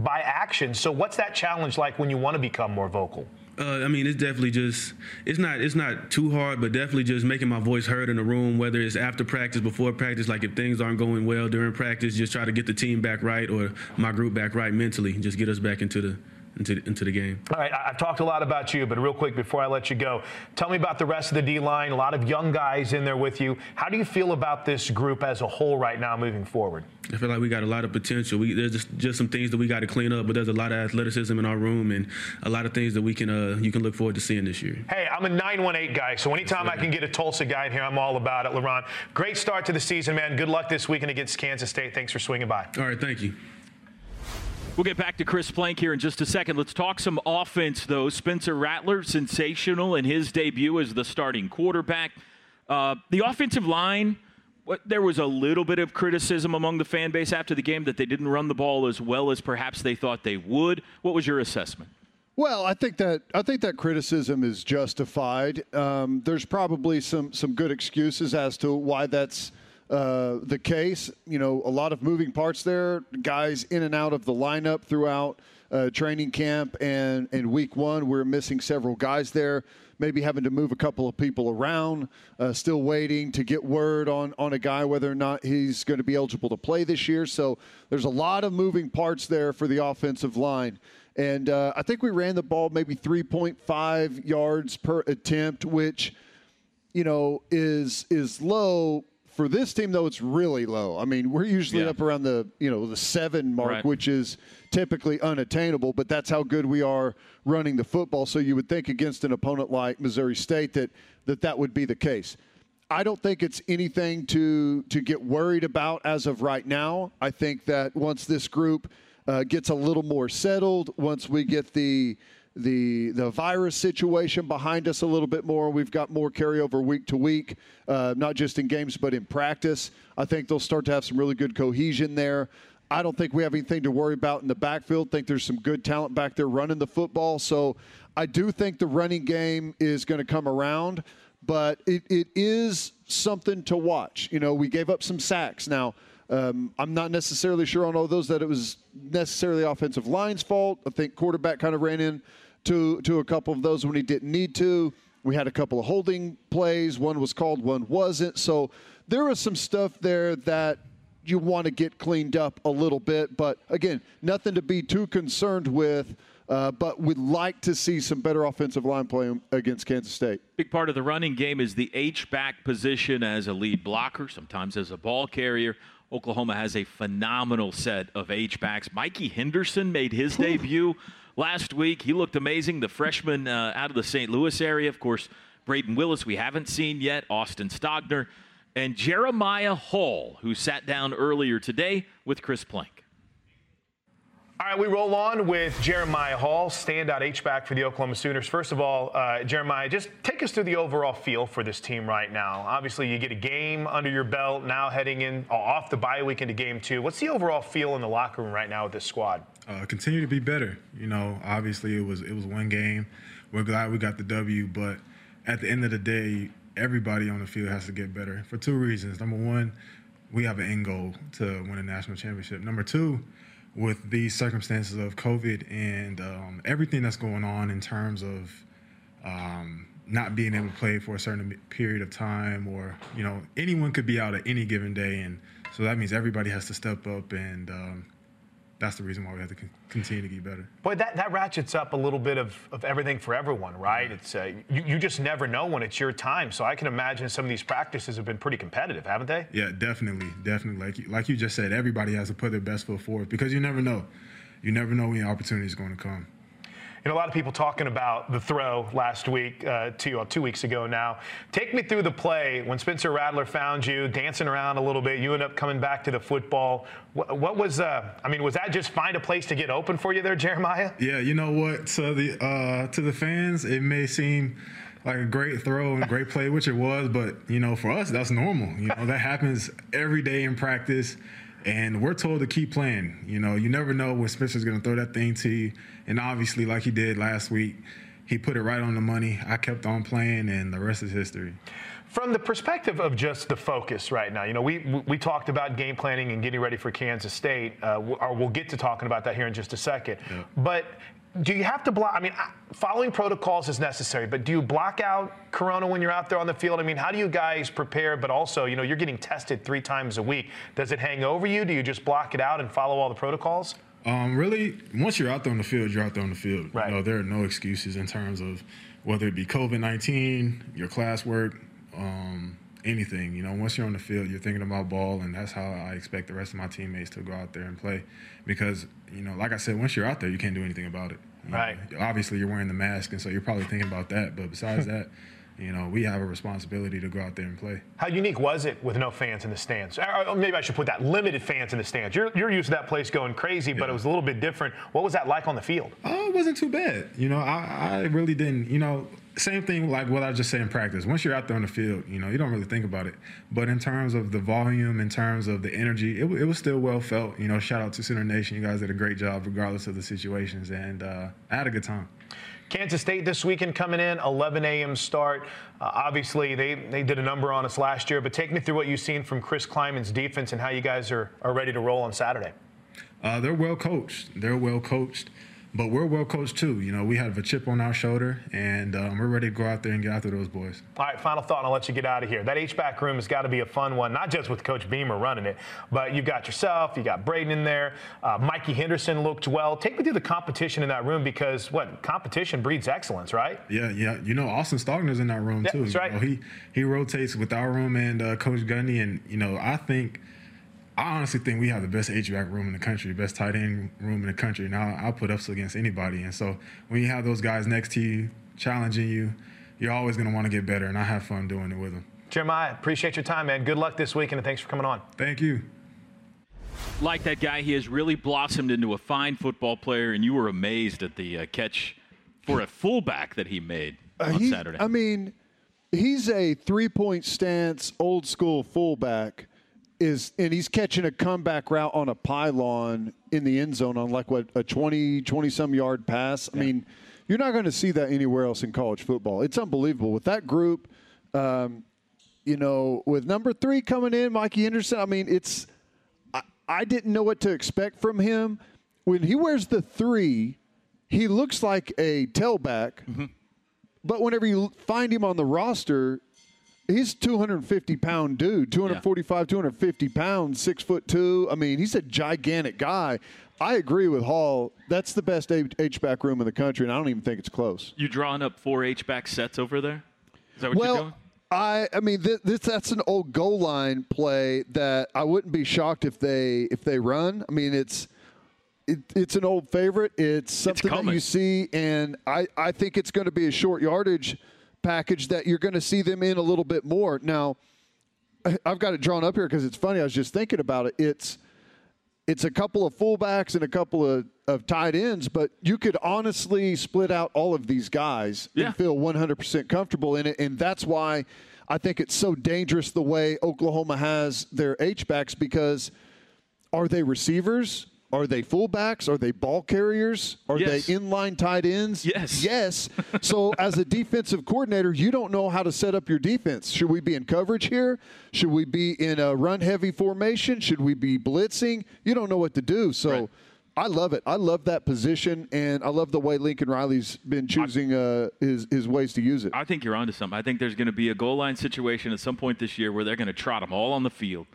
by action. So what's that challenge like when you want to become more vocal? Uh, I mean, it's definitely just it's not it's not too hard, but definitely just making my voice heard in the room, whether it's after practice, before practice. Like if things aren't going well during practice, just try to get the team back right or my group back right mentally, just get us back into the into, into the game. All right, I've talked a lot about you, but real quick before I let you go, tell me about the rest of the D line. A lot of young guys in there with you. How do you feel about this group as a whole right now moving forward? I feel like we got a lot of potential. We, there's just, just some things that we got to clean up, but there's a lot of athleticism in our room and a lot of things that we can uh, you can look forward to seeing this year. Hey, I'm a 918 guy, so anytime I can get a Tulsa guy in here, I'm all about it. LaRon, great start to the season, man. Good luck this weekend against Kansas State. Thanks for swinging by. All right, thank you. We'll get back to Chris Plank here in just a second. Let's talk some offense, though. Spencer Rattler, sensational in his debut as the starting quarterback. Uh, the offensive line, there was a little bit of criticism among the fan base after the game that they didn't run the ball as well as perhaps they thought they would. What was your assessment? Well, I think that I think that criticism is justified. Um, there's probably some some good excuses as to why that's uh, the case. You know, a lot of moving parts there, guys in and out of the lineup throughout uh, training camp and, and week one. We're missing several guys there, maybe having to move a couple of people around, uh, still waiting to get word on, on a guy whether or not he's going to be eligible to play this year. So there's a lot of moving parts there for the offensive line. And uh, I think we ran the ball maybe 3.5 yards per attempt, which, you know, is is low for this team, though, it's really low. I mean, we're usually yeah. up around the you know the seven mark, right. which is typically unattainable. But that's how good we are running the football. So you would think against an opponent like Missouri State that that that would be the case. I don't think it's anything to to get worried about as of right now. I think that once this group uh, gets a little more settled, once we get the the the virus situation behind us a little bit more. We've got more carryover week to week, uh, not just in games but in practice. I think they'll start to have some really good cohesion there. I don't think we have anything to worry about in the backfield. Think there's some good talent back there running the football. So I do think the running game is going to come around, but it, it is something to watch. You know, we gave up some sacks. Now, um, I'm not necessarily sure on all those that it was necessarily offensive line's fault. I think quarterback kind of ran in to to a couple of those when he didn't need to. We had a couple of holding plays. One was called, one wasn't. So there was some stuff there that you want to get cleaned up a little bit. But again, nothing to be too concerned with. Uh, but we'd like to see some better offensive line play against Kansas State. Big part of the running game is the H back position as a lead blocker, sometimes as a ball carrier. Oklahoma has a phenomenal set of H backs. Mikey Henderson made his debut last week. He looked amazing. The freshman uh, out of the St. Louis area, of course. Brayden Willis, we haven't seen yet. Austin Stogner and Jeremiah Hall, who sat down earlier today with Chris Plank. All right, we roll on with Jeremiah Hall, standout H-back for the Oklahoma Sooners. First of all, uh, Jeremiah, just take us through the overall feel for this team right now. Obviously, you get a game under your belt now heading in uh, off the bye week into game two. What's the overall feel in the locker room right now with this squad? Uh, continue to be better. You know, obviously it was it was one game. We're glad we got the W, but at the end of the day, everybody on the field has to get better for two reasons. Number one, we have an end goal to win a national championship. Number two, with the circumstances of COVID and um, everything that's going on in terms of um, not being able to play for a certain period of time, or you know, anyone could be out at any given day, and so that means everybody has to step up and um, that's the reason why we have to continue to get better. Boy, that, that ratchets up a little bit of, of everything for everyone, right? It's uh, you, you just never know when it's your time. So I can imagine some of these practices have been pretty competitive, haven't they? Yeah, definitely, definitely. Like you, like you just said, everybody has to put their best foot forward because you never know. You never know when your opportunity is going to come. Know, a lot of people talking about the throw last week, uh, two, two weeks ago now. Take me through the play when Spencer Rattler found you, dancing around a little bit. You end up coming back to the football. What, what was, uh, I mean, was that just find a place to get open for you there, Jeremiah? Yeah, you know what? To the, uh, to the fans, it may seem like a great throw and great play, which it was, but, you know, for us, that's normal. You know, that happens every day in practice and we're told to keep playing. You know, you never know when Spencer's going to throw that thing to you. And obviously, like he did last week, he put it right on the money. I kept on playing, and the rest is history. From the perspective of just the focus right now, you know, we we talked about game planning and getting ready for Kansas State. Uh, we'll get to talking about that here in just a second. Yeah. But do you have to block? I mean, following protocols is necessary, but do you block out Corona when you're out there on the field? I mean, how do you guys prepare? But also, you know, you're getting tested three times a week. Does it hang over you? Do you just block it out and follow all the protocols? Um, really, once you're out there on the field, you're out there on the field. Right. You know, there are no excuses in terms of whether it be COVID 19, your classwork, um, anything. You know, once you're on the field, you're thinking about ball, and that's how I expect the rest of my teammates to go out there and play. Because, you know, like I said, once you're out there, you can't do anything about it. You right. Know, obviously, you're wearing the mask, and so you're probably thinking about that. But besides *laughs* that, you know, we have a responsibility to go out there and play. How unique was it with no fans in the stands? Or maybe I should put that limited fans in the stands. You're, you're used to that place going crazy, but it was a little bit different. What was that like on the field? Oh, it wasn't too bad. You know, I, I really didn't, you know, same thing like what I just said in practice. Once you're out there on the field, you know, you don't really think about it. But in terms of the volume, in terms of the energy, it, it was still well felt. You know, shout out to Sooner Nation. You guys did a great job regardless of the situations. And uh, I had a good time. Kansas State this weekend coming in, 11 a.m. start. Uh, obviously, they, they did a number on us last year, but take me through what you've seen from Chris Klieman's defense and how you guys are, are ready to roll on Saturday. Uh, they're well coached. They're well coached. But we're well coached too. You know, we have a chip on our shoulder, and um, we're ready to go out there and get after those boys. All right, final thought, and I'll let you get out of here. That H-back room has got to be a fun one, not just with Coach Beamer running it, but you've got yourself, you got Brayden in there. Uh, Mikey Henderson looked well. Take me through the competition in that room because what competition breeds excellence, right? Yeah, yeah. You know, Austin Stogner's in that room yeah, too. That's right. You know, he he rotates with our room and uh, Coach Gundy, and you know, I think – I honestly think we have the best H back room in the country, best tight end room in the country. And I'll, I'll put ups against anybody. And so when you have those guys next to you, challenging you, you're always going to want to get better. And I have fun doing it with them. Jeremiah, appreciate your time, man. Good luck this weekend, and thanks for coming on. Thank you. Like that guy, he has really blossomed into a fine football player, and you were amazed at the uh, catch for a fullback that he made uh, on he, Saturday. I mean, he's a three point stance, old school fullback is and he's catching a comeback route on a pylon in the end zone on like what a 20 20 some yard pass. I mean, you're not going to see that anywhere else in college football. It's unbelievable with that group. Um, you know, with number three coming in, Mikey Henderson. I mean, it's I, I didn't know what to expect from him when he wears the three. He looks like a tailback, mm-hmm. but whenever you find him on the roster, he's 250 pound dude, 245, 250 pounds, six foot two. I mean, he's a gigantic guy. I agree with Hall. That's the best H back room in the country, and I don't even think it's close. You drawing up four H back sets over there? Is that what well, you're doing? I I mean this, this, that's an old goal line play that I wouldn't be shocked if they if they run. I mean it's it, it's an old favorite. It's something it's that you see, and I I think it's going to be a short yardage package that you're going to see them in a little bit more. Now, I've got it drawn up here because it's funny. I was just thinking about it. It's it's a couple of fullbacks and a couple of, of tight ends, but you could honestly split out all of these guys yeah. and feel 100% comfortable in it. And that's why I think it's so dangerous the way Oklahoma has their H-backs because are they receivers? Are they fullbacks? Are they ball carriers? Are yes. they inline tight ends? Yes. *laughs* Yes. so, as a defensive coordinator, you don't know how to set up your defense. Should we be in coverage here? Should we be in a run heavy formation? Should we be blitzing? You don't know what to do. So, right. I love it. I love that position, and I love the way Lincoln Riley's been choosing uh, his his ways to use it. I think you're onto something. I think there's going to be a goal line situation at some point this year where they're going to trot them all on the field,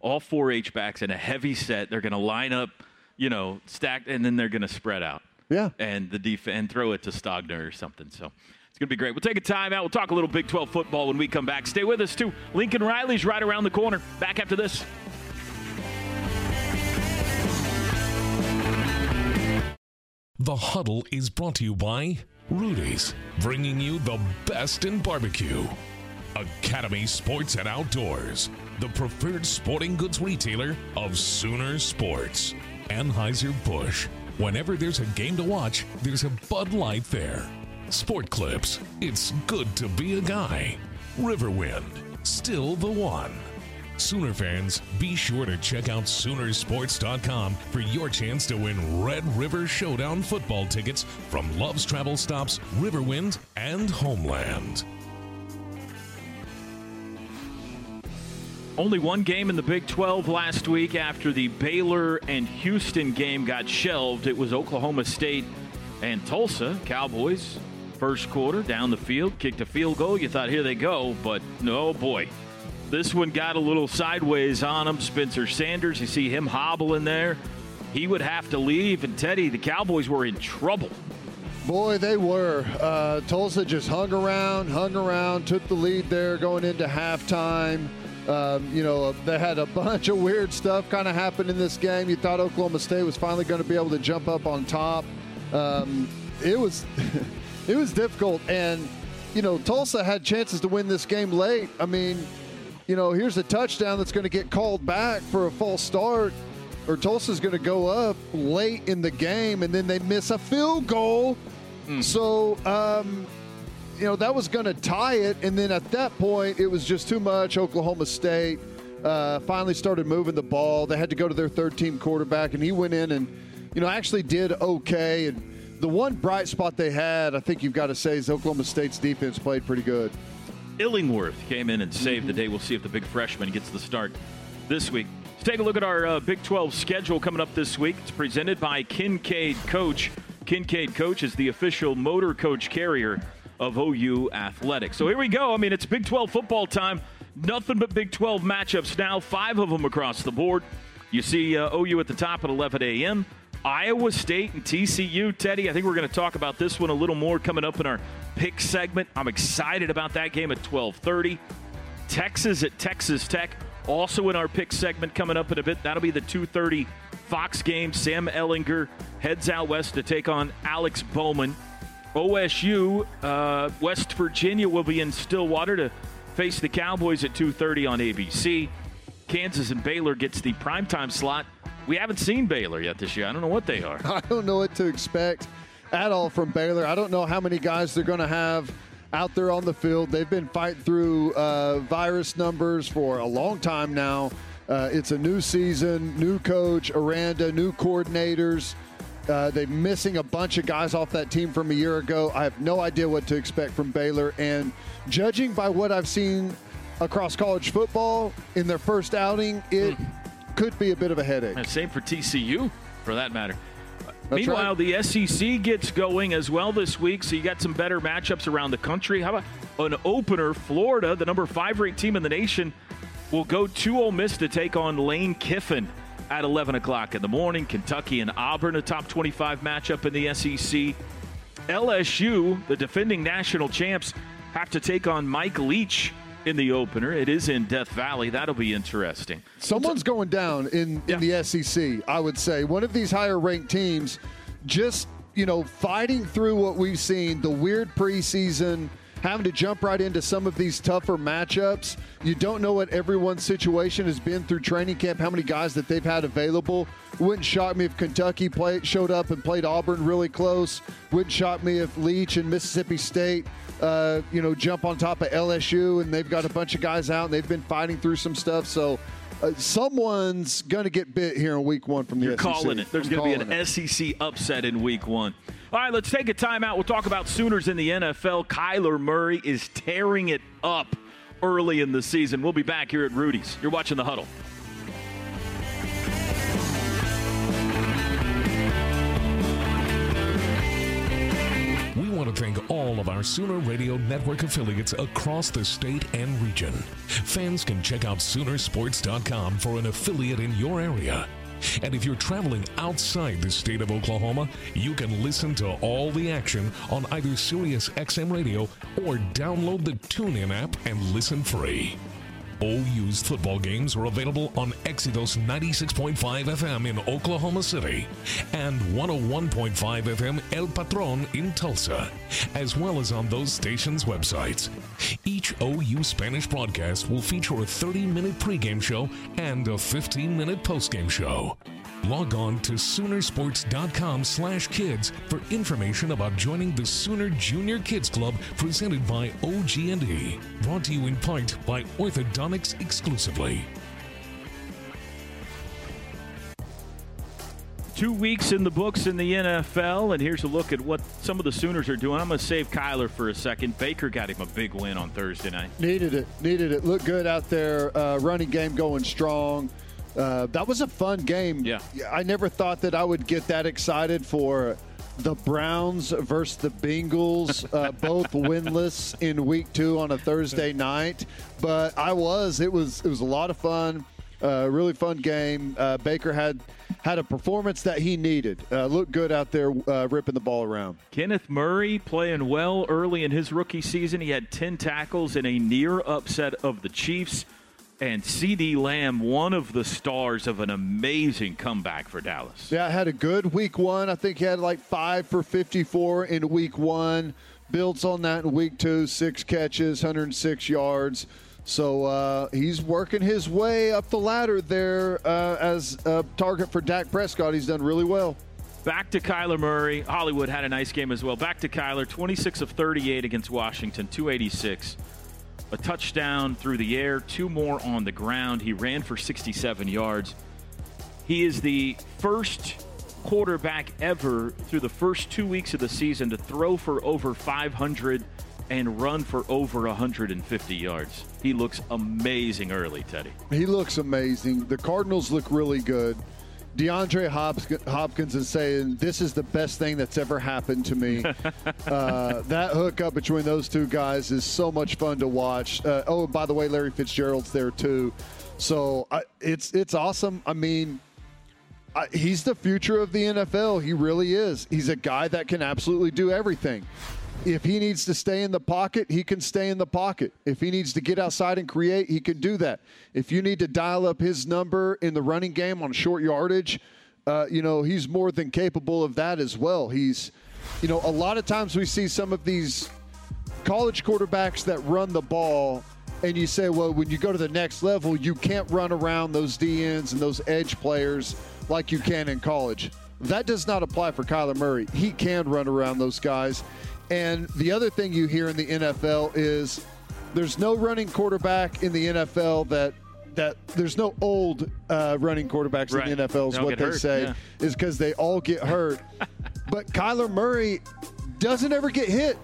all four H backs in a heavy set. They're going to line up you know, stacked, and then they're going to spread out. Yeah. And the def- and throw it to Stogner or something. So it's going to be great. We'll take a time out. We'll talk a little Big 12 football when we come back. Stay with us, too. Lincoln Riley's right around the corner. Back after this. The Huddle is brought to you by Rudy's, bringing you the best in barbecue. Academy Sports and Outdoors, the preferred sporting goods retailer of Sooner Sports. Anheuser-Busch. Whenever there's a game to watch, there's a Bud Light there. Sport Clips. It's good to be a guy. Riverwind. Still the one. Sooner fans, be sure to check out Soonersports.com for your chance to win Red River Showdown football tickets from Love's Travel Stops, Riverwind, and Homeland. Only one game in the Big 12 last week after the Baylor and Houston game got shelved. It was Oklahoma State and Tulsa. Cowboys, first quarter, down the field, kicked a field goal. You thought, here they go, but no, boy. This one got a little sideways on him. Spencer Sanders, you see him hobbling there. He would have to leave. And Teddy, the Cowboys were in trouble. Boy, they were. Uh, Tulsa just hung around, hung around, took the lead there going into halftime. Um, you know, they had a bunch of weird stuff kind of happen in this game. You thought Oklahoma State was finally going to be able to jump up on top. Um, it was, *laughs* it was difficult, and you know, Tulsa had chances to win this game late. I mean, you know, here's a touchdown that's going to get called back for a false start, or Tulsa's going to go up late in the game, and then they miss a field goal. Mm. So, um, you know, that was going to tie it. And then at that point, it was just too much. Oklahoma State uh, finally started moving the ball. They had to go to their third team quarterback, and he went in and, you know, actually did okay. And the one bright spot they had, I think you've got to say, is Oklahoma State's defense played pretty good. Illingworth came in and saved mm-hmm. the day. We'll see if the big freshman gets the start this week. Let's take a look at our uh, Big 12 schedule coming up this week. It's presented by Kincaid Coach. Kincaid Coach is the official motor coach carrier of OU athletics. So here we go. I mean, it's Big 12 football time. Nothing but Big 12 matchups now, five of them across the board. You see uh, OU at the top at 11 a.m. Iowa State and TCU. Teddy, I think we're going to talk about this one a little more coming up in our pick segment. I'm excited about that game at 12:30. Texas at Texas Tech, also in our pick segment coming up in a bit. That'll be the 2:30 Fox game. Sam Ehlinger heads out west to take on Alex Bowman. OSU, uh, West Virginia will be in Stillwater to face the Cowboys at 2:30 on ABC. Kansas and Baylor gets the primetime slot. We haven't seen Baylor yet this year. I don't know what they are. *laughs* I don't know what to expect at all from Baylor. I don't know how many guys they're going to have out there on the field. They've been fighting through uh, virus numbers for a long time now. Uh, it's a new season, new coach, Aranda, new coordinators. Uh, they're missing a bunch of guys off that team from a year ago. I have no idea what to expect from Baylor. And judging by what I've seen across college football in their first outing, it mm. could be a bit of a headache. And same for TCU, for that matter. That's Meanwhile, right. the SEC gets going as well this week, so you got some better matchups around the country. How about an opener? Florida, the number five ranked team in the nation, will go to Ole Miss to take on Lane Kiffin at 11 o'clock in the morning. Kentucky and Auburn, a top 25 matchup in the SEC. LSU, the defending national champs, have to take on Mike Leach in the opener. It is in Death Valley. That'll be interesting. Someone's going down in, in the SEC, I would say. One of these higher ranked teams just, you know, fighting through what we've seen, the weird preseason, having to jump right into some of these tougher matchups. You don't know what everyone's situation has been through training camp, how many guys that they've had available. Wouldn't shock me if Kentucky played, showed up and played Auburn really close. Wouldn't shock me if Leach and Mississippi State uh, you know, jump on top of LSU, and they've got a bunch of guys out, and they've been fighting through some stuff. So, uh, someone's going to get bit here in Week One from the You're SEC. calling it. There's going to be an it. SEC upset in Week One. All right, let's take a timeout. We'll talk about Sooners in the NFL. Kyler Murray is tearing it up early in the season. We'll be back here at Rudy's. You're watching the huddle. We want to thank all of our Sooner Radio Network affiliates across the state and region. Fans can check out Soonersports.com for an affiliate in your area. And if you're traveling outside the state of Oklahoma, you can listen to all the action on either Sirius XM Radio or download the TuneIn app and listen free. OU's football games are available on Exodus 96.5 FM in Oklahoma City and 101.5 FM El Patron in Tulsa, as well as on those stations' websites. Each OU Spanish broadcast will feature a 30 minute pregame show and a 15 minute postgame show. Log on to Soonersports.com slash kids for information about joining the Sooner Junior Kids Club presented by OG&E. Brought to you in part by Orthodontics exclusively. Two weeks in the books in the NFL, and here's a look at what some of the Sooners are doing. I'm going to save Kyler for a second. Baker got him a big win on Thursday night. Needed it. Needed it. Looked good out there. Uh, running game going strong. Uh, that was a fun game. Yeah. I never thought that I would get that excited for the Browns versus the Bengals, uh, *laughs* both winless in Week Two on a Thursday *laughs* night. But I was. It was. It was a lot of fun. Uh, really fun game. Uh, Baker had had a performance that he needed. Uh, looked good out there, uh, ripping the ball around. Kenneth Murray playing well early in his rookie season. He had 10 tackles in a near upset of the Chiefs. And CeeDee Lamb, one of the stars of an amazing comeback for Dallas. Yeah, had a good week one. I think he had like five for 54 in week one. Builds on that in week two, six catches, 106 yards. So uh, he's working his way up the ladder there uh, as a target for Dak Prescott. He's done really well. Back to Kyler Murray. Hollywood had a nice game as well. Back to Kyler, 26 of 38 against Washington, 286. A touchdown through the air, two more on the ground. He ran for 67 yards. He is the first quarterback ever through the first two weeks of the season to throw for over 500 and run for over 150 yards. He looks amazing early, Teddy. He looks amazing. The Cardinals look really good. DeAndre Hopkins, Hopkins is saying this is the best thing that's ever happened to me. *laughs* uh, that hookup between those two guys is so much fun to watch. Uh, oh, and by the way, Larry Fitzgerald's there too, so I, it's it's awesome. I mean, I, he's the future of the NFL. He really is. He's a guy that can absolutely do everything. If he needs to stay in the pocket, he can stay in the pocket. If he needs to get outside and create, he can do that. If you need to dial up his number in the running game on short yardage, uh, you know, he's more than capable of that as well. He's, you know, a lot of times we see some of these college quarterbacks that run the ball, and you say, well, when you go to the next level, you can't run around those DNs and those edge players like you can in college. That does not apply for Kyler Murray. He can run around those guys. And the other thing you hear in the NFL is there's no running quarterback in the NFL that that there's no old uh, running quarterbacks Right. in the NFL is what they hurt, say yeah. is because they all get hurt. *laughs* but Kyler Murray doesn't ever get hit.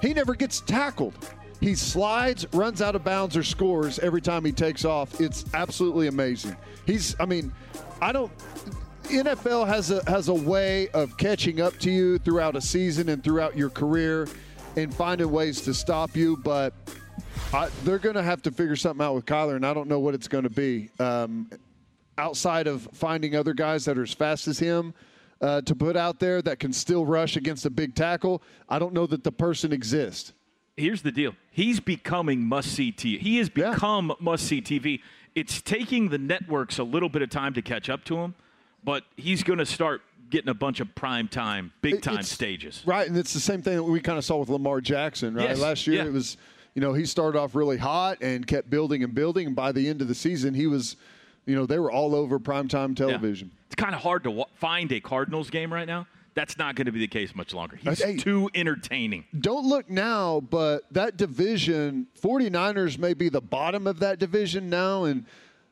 He never gets tackled. He slides, runs out of bounds, or scores every time he takes off. It's absolutely amazing. He's, I mean, I don't. NFL has a has a way of catching up to you throughout a season and throughout your career, and finding ways to stop you. But I, they're going to have to figure something out with Kyler, and I don't know what it's going to be. Um, outside of finding other guys that are as fast as him uh, to put out there that can still rush against a big tackle, I don't know that the person exists. Here's the deal. He's becoming must see TV. He has become yeah. must see TV. It's taking the networks a little bit of time to catch up to him, but he's going to start getting a bunch of prime time, big time it's, stages. Right, and it's the same thing that we kind of saw with Lamar Jackson, right? Yes. Last year yeah. it was, you know, he started off really hot and kept building and building, and by the end of the season he was – you know, they were all over primetime television. Yeah. It's kind of hard to w- find a Cardinals game right now. That's not going to be the case much longer. He's hey, too entertaining. Don't look now, but that division, 49ers may be the bottom of that division now. And,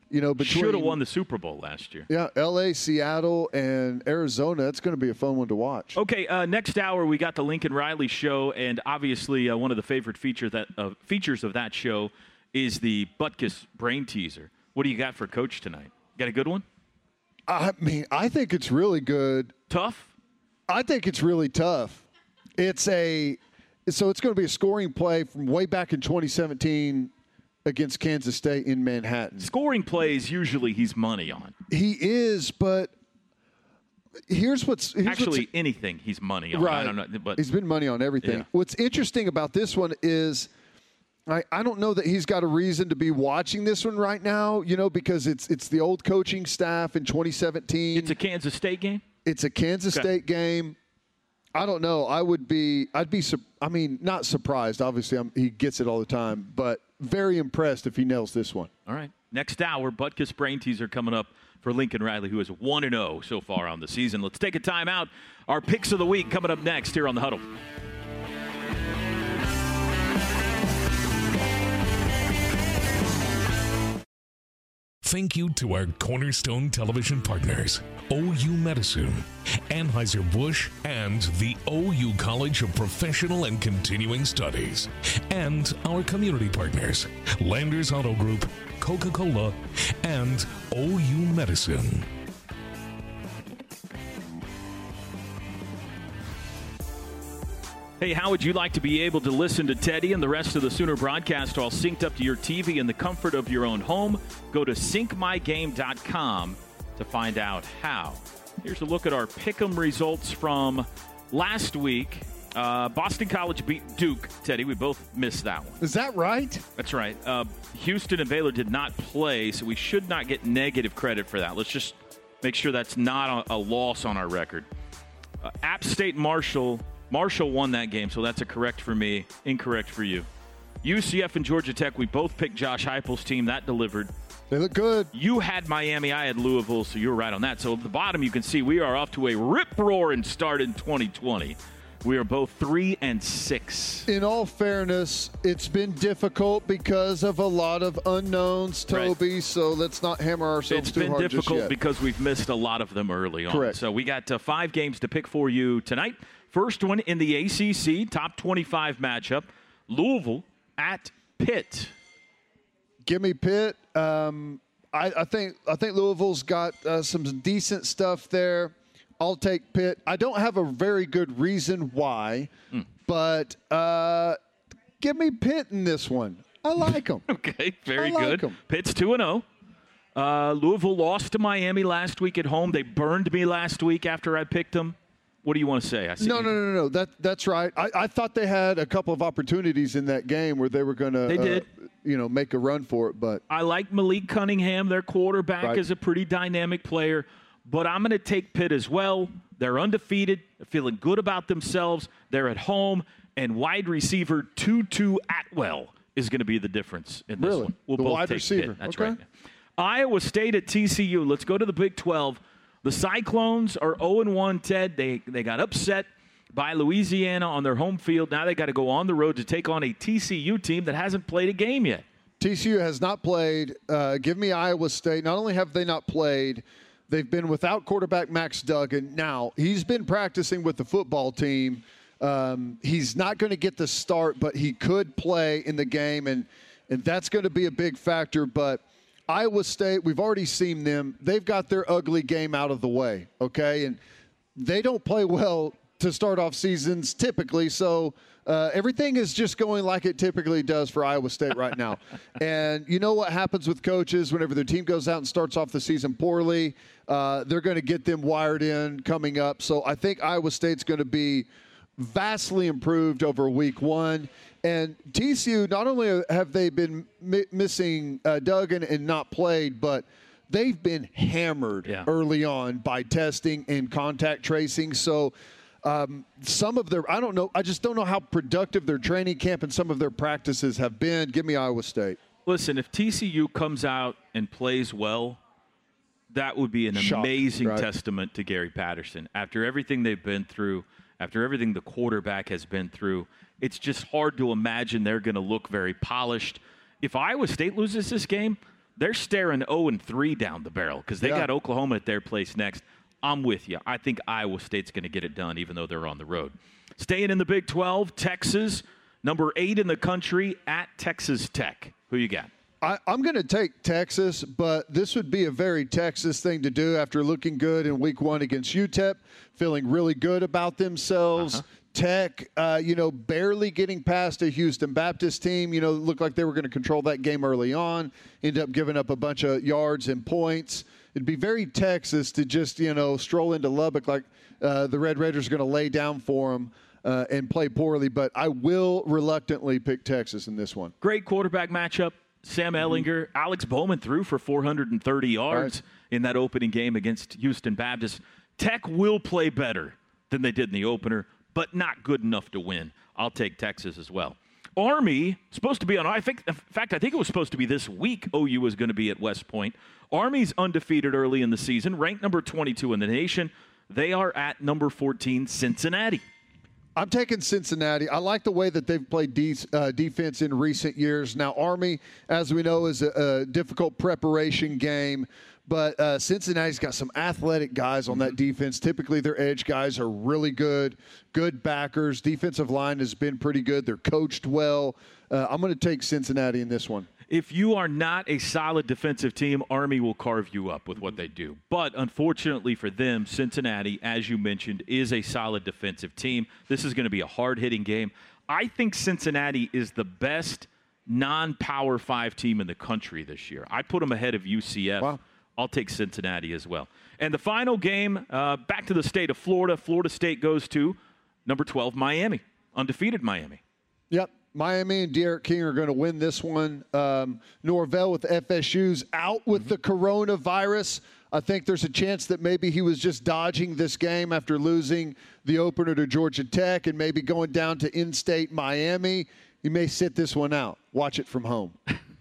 you know, between. Should have won the Super Bowl last year. Yeah, LA, Seattle, and Arizona. That's going to be a fun one to watch. Okay, uh, next hour, we got the Lincoln Riley show. And obviously, uh, one of the favorite feature that, uh, features of that show is the Butkus brain teaser. What do you got for coach tonight? Got a good one? I mean, I think it's really good. Tough? I think it's really tough. It's a so it's going to be a scoring play from way back in 2017 against Kansas State in Manhattan. Scoring plays usually he's money on. He is, but here's what's here's actually what's, anything he's money on. Right. I don't know, but he's been money on everything. Yeah. What's interesting about this one is I, I don't know that he's got a reason to be watching this one right now, you know, because it's it's the old coaching staff in 2017. It's a Kansas State game. It's a Kansas okay. State game. I don't know. I would be. I'd be. I mean, not surprised. Obviously, I'm, he gets it all the time, but very impressed if he nails this one. All right. Next hour, Butkus brain teaser coming up for Lincoln Riley, who is one and zero oh so far on the season. Let's take a timeout. Our picks of the week coming up next here on the Huddle. Thank you to our cornerstone television partners, OU Medicine, Anheuser-Busch, and the OU College of Professional and Continuing Studies, and our community partners, Landers Auto Group, Coca-Cola, and OU Medicine. Hey, how would you like to be able to listen to Teddy and the rest of the Sooner broadcast all synced up to your TV in the comfort of your own home? Go to syncmygame.com to find out how. Here's a look at our pick'em results from last week. Uh, Boston College beat Duke. Teddy, we both missed that one. Is that right? That's right. Uh, Houston and Baylor did not play, so we should not get negative credit for that. Let's just make sure that's not a, a loss on our record. Uh, App State Marshall Marshall won that game, so that's a correct for me, incorrect for you. UCF and Georgia Tech, we both picked Josh Heupel's team. That delivered. They look good. You had Miami, I had Louisville, so you're right on that. So at the bottom, you can see we are off to a rip roaring start in 2020. We are both three and six. In all fairness, it's been difficult because of a lot of unknowns, Toby. Right. So let's not hammer ourselves it's too hard. It's been difficult because we've missed a lot of them early on. Correct. So we got uh, five games to pick for you tonight. First one in the ACC, top 25 matchup Louisville at Pitt. Give me Pitt. Um, I, I, think I think Louisville's got uh, some decent stuff there. I'll take Pitt. I don't have a very good reason why, mm. but uh, give me Pitt in this one. I like them. *laughs* okay, very like good. Em. Pitt's 2 and 0. Uh, Louisville lost to Miami last week at home. They burned me last week after I picked them. What do you want to say? no, no, no, no. That that's right. I, I thought they had a couple of opportunities in that game where they were going to. They did. Uh, you know, make a run for it, but I like Malik Cunningham. Their quarterback right. is a pretty dynamic player, but I'm going to take Pitt as well. They're undefeated. They're feeling good about themselves. They're at home, and wide receiver Tutu Atwell is going to be the difference in this really? one. We'll the both wide take receiver. Pitt. That's okay. right. Iowa State at TCU. Let's go to the Big 12. The Cyclones are 0 1, Ted. They, they got upset by Louisiana on their home field. Now they got to go on the road to take on a TCU team that hasn't played a game yet. TCU has not played. Uh, give me Iowa State. Not only have they not played, they've been without quarterback Max Duggan. Now, he's been practicing with the football team. Um, he's not going to get the start, but he could play in the game, and, and that's going to be a big factor. But Iowa State, we've already seen them. They've got their ugly game out of the way, okay? And they don't play well to start off seasons typically. So uh, everything is just going like it typically does for Iowa State right now. *laughs* and you know what happens with coaches whenever their team goes out and starts off the season poorly? Uh, they're going to get them wired in coming up. So I think Iowa State's going to be vastly improved over week one. And TCU, not only have they been mi- missing uh, Duggan and not played, but they've been hammered Yeah. early on by testing and contact tracing. So um, some of their, I don't know, I just don't know how productive their training camp and some of their practices have been. Give me Iowa State. Listen, if TCU comes out and plays well, that would be an Shock, amazing right. testament to Gary Patterson. After everything they've been through, after everything the quarterback has been through, it's just hard to imagine they're going to look very polished. If Iowa State loses this game, they're staring 0 and 3 down the barrel because they Yeah. got Oklahoma at their place next. I'm with you. I think Iowa State's going to get it done, even though they're on the road. Staying in the Big 12, Texas, number eight in the country at Texas Tech. Who you got? I, I'm going to take Texas, but this would be a very Texas thing to do after looking good in week one against UTEP, feeling really good about themselves. Uh-huh. Tech, uh, you know, barely getting past a Houston Baptist team. You know, looked like they were going to control that game early on, ended up giving up a bunch of yards and points. It'd be very Texas to just, you know, stroll into Lubbock like uh, the Red Raiders are going to lay down for them uh, and play poorly. But I will reluctantly pick Texas in this one. Great quarterback matchup. Sam Ehlinger, Alex Bowman threw for 430 yards Right. in that opening game against Houston Baptist. Tech will play better than they did in the opener, but not good enough to win. I'll take Texas as well. Army supposed to be on. I think, in fact, I think it was supposed to be this week. OU was going to be at West Point. Army's undefeated early in the season, ranked number 22 in the nation. They are at number 14, Cincinnati. I'm taking Cincinnati. I like the way that they've played de- uh, defense in recent years. Now, Army, as we know, is a, a difficult preparation game, but uh, Cincinnati's got some athletic guys on that defense. Typically, their edge guys are really good, good backers. Defensive line has been pretty good. They're coached well. Uh, I'm going to take Cincinnati in this one. If you are not a solid defensive team, Army will carve you up with what they do. But unfortunately for them, Cincinnati, as you mentioned, is a solid defensive team. This is going to be a hard hitting game. I think Cincinnati is the best non power five team in the country this year. I put them ahead of UCF. Wow. I'll take Cincinnati as well. And the final game, uh, back to the state of Florida. Florida State goes to number 12, Miami, undefeated Miami. Yep. Miami and D'Eriq King are going to win this one. Um, Norvell with FSU's out with the coronavirus. I think there's a chance that maybe he was just dodging this game after losing the opener to Georgia Tech and maybe going down to in state Miami. He may sit this one out. Watch it from home. *laughs*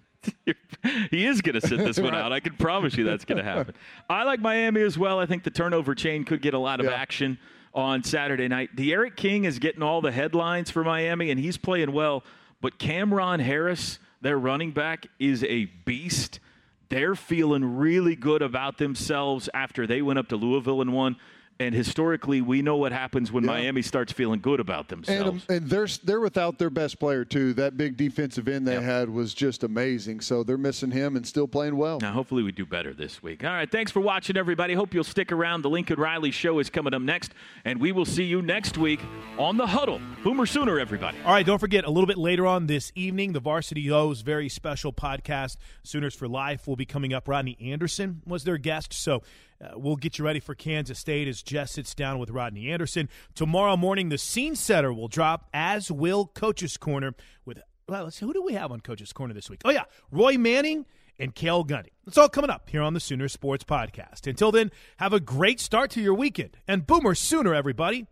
*laughs* he is going to sit this one out. I can promise you that's going *laughs* to happen. I like Miami as well. I think the turnover chain could get a lot of Yeah. action on Saturday night. D'Eriq King is getting all the headlines for Miami, and he's playing well. But Cam'Ron Harris, their running back, is a beast. They're feeling really good about themselves after they went up to Louisville and won. And historically, we know what happens when Yeah. Miami starts feeling good about And, um, themselves. and they're they're without their best player too. That big defensive end they Yep. had was just amazing. So they're missing him and still playing well. Now, hopefully, we do better this week. All right. Thanks for watching, everybody. Hope you'll stick around. The Lincoln Riley Show is coming up next, and we will see you next week on The Huddle. Boomer Sooner, everybody. All right, don't forget, a little bit later on this evening, the Varsity O's very special podcast, Sooners for Life, will be coming up. Rodney Anderson was their guest, so uh, we'll get you ready for Kansas State as Jess sits down with Rodney Anderson. Tomorrow morning, the scene setter will drop, as will Coach's Corner with, well, let's see, who do we have on Coach's Corner this week? Oh, yeah, Roy Manning and Cale Gundy. It's all coming up here on the Sooner Sports Podcast. Until then, have a great start to your weekend, and Boomer Sooner, everybody.